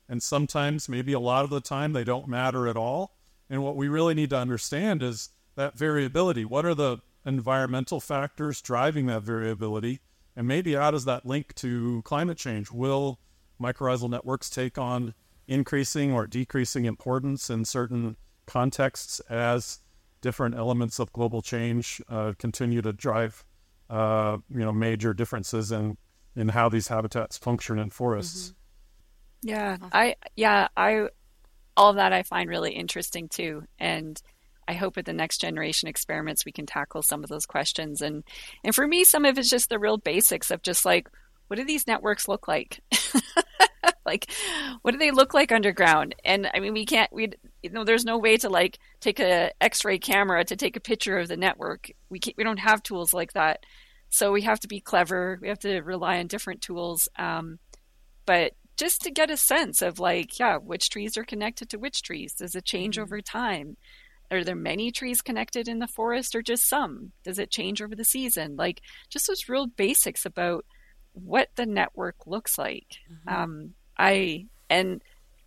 Speaker 4: And sometimes, maybe a lot of the time, they don't matter at all. And what we really need to understand is that variability. What are the environmental factors driving that variability? And maybe how does that link to climate change? Will mycorrhizal networks take on increasing or decreasing importance in certain contexts as different elements of global change uh, continue to drive, uh, you know, major differences in in how these habitats function in forests.
Speaker 2: Mm-hmm. Yeah, I yeah I all that I find really interesting too, and I hope at the next generation experiments we can tackle some of those questions. And and for me, some of it's just the real basics of just like what do these networks look like? like what do they look like underground? And i mean we can't we you know there's no way to like take a x-ray camera to take a picture of the network. We can't, we don't have tools like that. So we have to be clever. We have to rely on different tools. Um, but just to get a sense of like yeah which trees are connected to which trees does it change mm-hmm. over time are there many trees connected in the forest or just some does it change over the season like just those real basics about what the network looks like mm-hmm. um, I and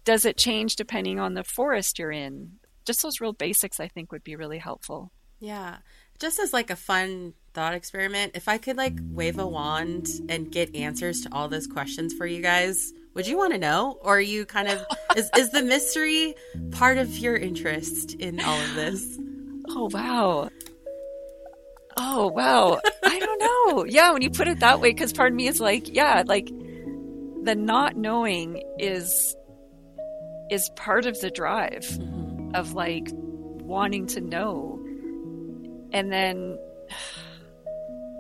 Speaker 2: does it change depending on the forest you're in? Just those real basics I think would be really helpful.
Speaker 3: Yeah. Just as like a fun thought experiment, if I could like wave a wand and get answers to all those questions for you guys, would you want to know? Or are you kind of is is the mystery part of your interest in all of this?
Speaker 2: Oh wow. Oh wow. I don't know. Yeah, when you put it that way, because part of me is like, yeah, like the not knowing is is part of the drive mm-hmm. of like wanting to know and then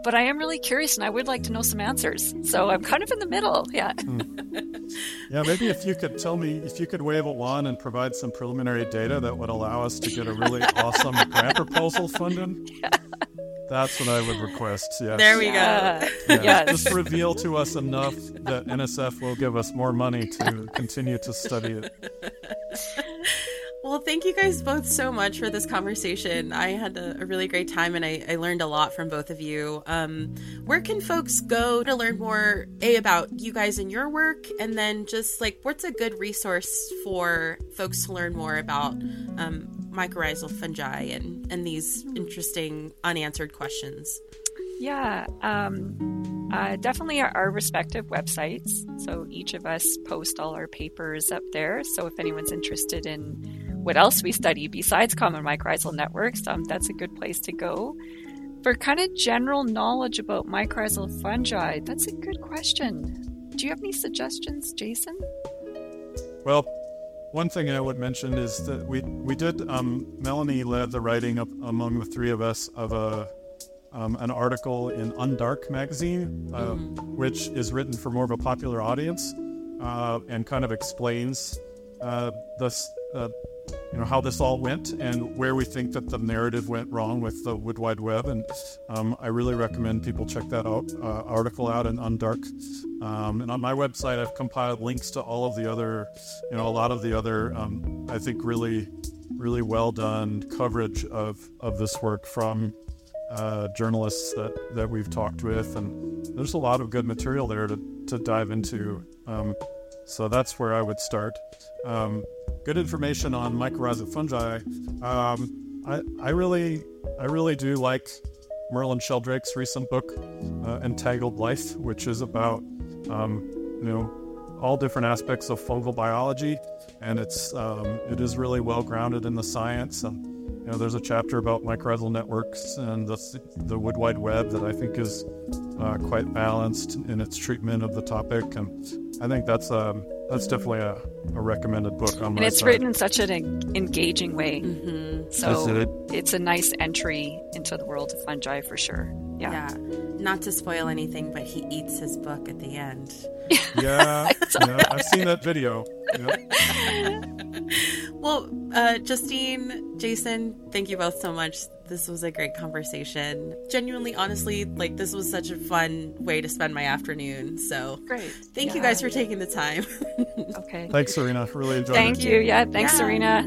Speaker 2: but I am really curious and I would like to know some answers. So I'm kind of in the middle. Yeah.
Speaker 4: Mm. Yeah, maybe if you could tell me, if you could wave a wand and provide some preliminary data that would allow us to get a really awesome grant proposal funded. Yeah. That's what I would request. Yes.
Speaker 3: There we go.
Speaker 4: Yeah. Yes. Just reveal to us enough that NSF will give us more money to continue to study it.
Speaker 3: Well, thank you guys both so much for this conversation. I had a, a really great time and I, I, learned a lot from both of you. Um, where can folks go to learn more, A, about you guys and your work, and then just like what's a good resource for folks to learn more about um, mycorrhizal fungi and, and these interesting unanswered questions?
Speaker 2: Yeah, um, uh, definitely our, our, respective websites. So each of us post all our papers up there. So if anyone's interested in what else we study besides common mycorrhizal networks, um, that's a good place to go. For kind of general knowledge about mycorrhizal fungi, that's a good question. Do you have any suggestions, Jason?
Speaker 4: Well, one thing I would mention is that we we did um, Melanie led the writing of, among the three of us of a um, an article in Undark magazine, uh, mm-hmm. which is written for more of a popular audience uh, and kind of explains uh, the uh, you know how this all went and where we think that the narrative went wrong with the Wood Wide Web. And um, I really recommend people check that out uh, article out in Undark. Um, and on my website, I've compiled links to all of the other, you know, a lot of the other, um, I think, really, really well done coverage of of this work from uh, journalists that, that we've talked with, and there's a lot of good material there to, to dive into. Um, so that's where I would start. Um, good information on mycorrhizal fungi. Um, I, I really I really do like Merlin Sheldrake's recent book, uh, Entangled Life, which is about um, you know all different aspects of fungal biology, and it's um, it is really well grounded in the science. And you know, there's a chapter about mycorrhizal networks and the, the Wood Wide Web that I think is uh, quite balanced in its treatment of the topic, and I think that's um, that's definitely a, a recommended book on
Speaker 2: and
Speaker 4: my
Speaker 2: it's
Speaker 4: side.
Speaker 2: written in such an engaging way.
Speaker 3: Mm-hmm.
Speaker 2: So
Speaker 4: it.
Speaker 2: it's a nice entry into the world of fungi for sure. Yeah.
Speaker 3: Yeah. Not to spoil anything, but he eats his book at the end.
Speaker 4: Yeah, yeah, I've seen that video. Yeah.
Speaker 3: Well, uh, Justine, Jason, thank you both so much. This was a great conversation. Genuinely, honestly, like this was such a fun way to spend my afternoon. So
Speaker 2: Great.
Speaker 3: thank you guys for taking the time.
Speaker 2: Okay.
Speaker 4: Thanks, Serena. Really enjoyed
Speaker 2: Thank
Speaker 4: it.
Speaker 2: Thank you. Yeah. Thanks,
Speaker 3: Yeah.
Speaker 2: Serena.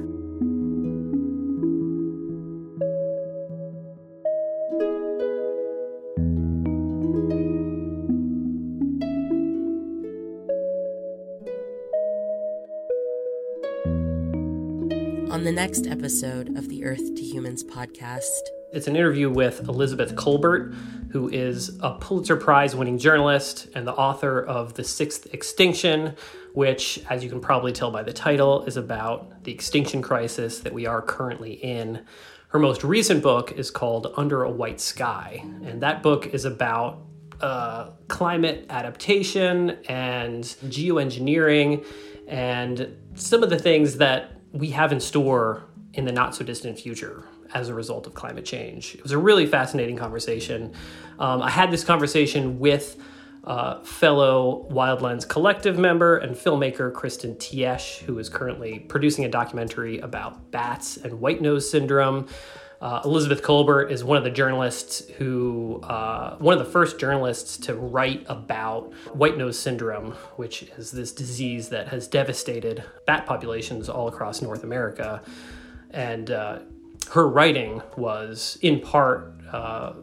Speaker 3: The next episode of the Earth to Humans podcast,
Speaker 5: It's an interview with Elizabeth Kolbert, who is a Pulitzer Prize winning journalist and the author of The Sixth Extinction, which, as you can probably tell by the title, is about the extinction crisis that we are currently in. Her most recent book is called Under a White Sky, and that book is about uh, climate adaptation and geoengineering and some of the things that we have in store in the not so distant future as a result of climate change. It was a really fascinating conversation. Um, I had this conversation with uh, fellow Wildlands Collective member and filmmaker Kristen Tiesch, who is currently producing a documentary about bats and white nose syndrome. Uh, Elizabeth Kolbert is one of the journalists who, uh, one of the first journalists to write about white nose syndrome, which is this disease that has devastated bat populations all across North America. And uh, her writing was, in part, uh,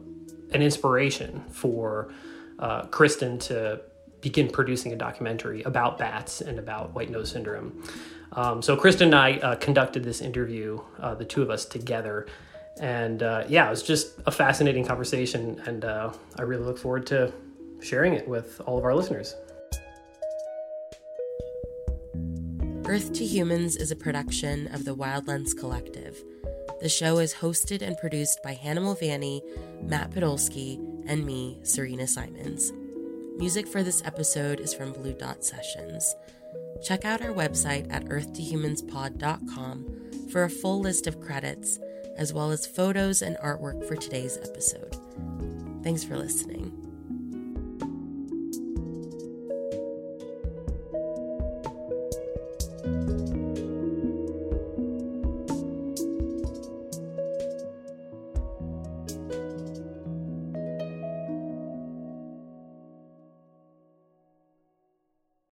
Speaker 5: an inspiration for uh, Kristen to begin producing a documentary about bats and about white nose syndrome. Um, so Kristen and I conducted this interview, the two of us together, and uh, yeah, it was just a fascinating conversation, and uh, I really look forward to sharing it with all of our listeners.
Speaker 3: Earth to Humans is a production of the Wildlands Collective. The show is hosted and produced by Hannah Mulvaney, Matt Podolsky, and me, Serena Simons. Music for this episode is from Blue Dot Sessions. Check out our website at earthtohumanspod.com for a full list of credits, as well as photos and artwork for today's episode. Thanks for listening.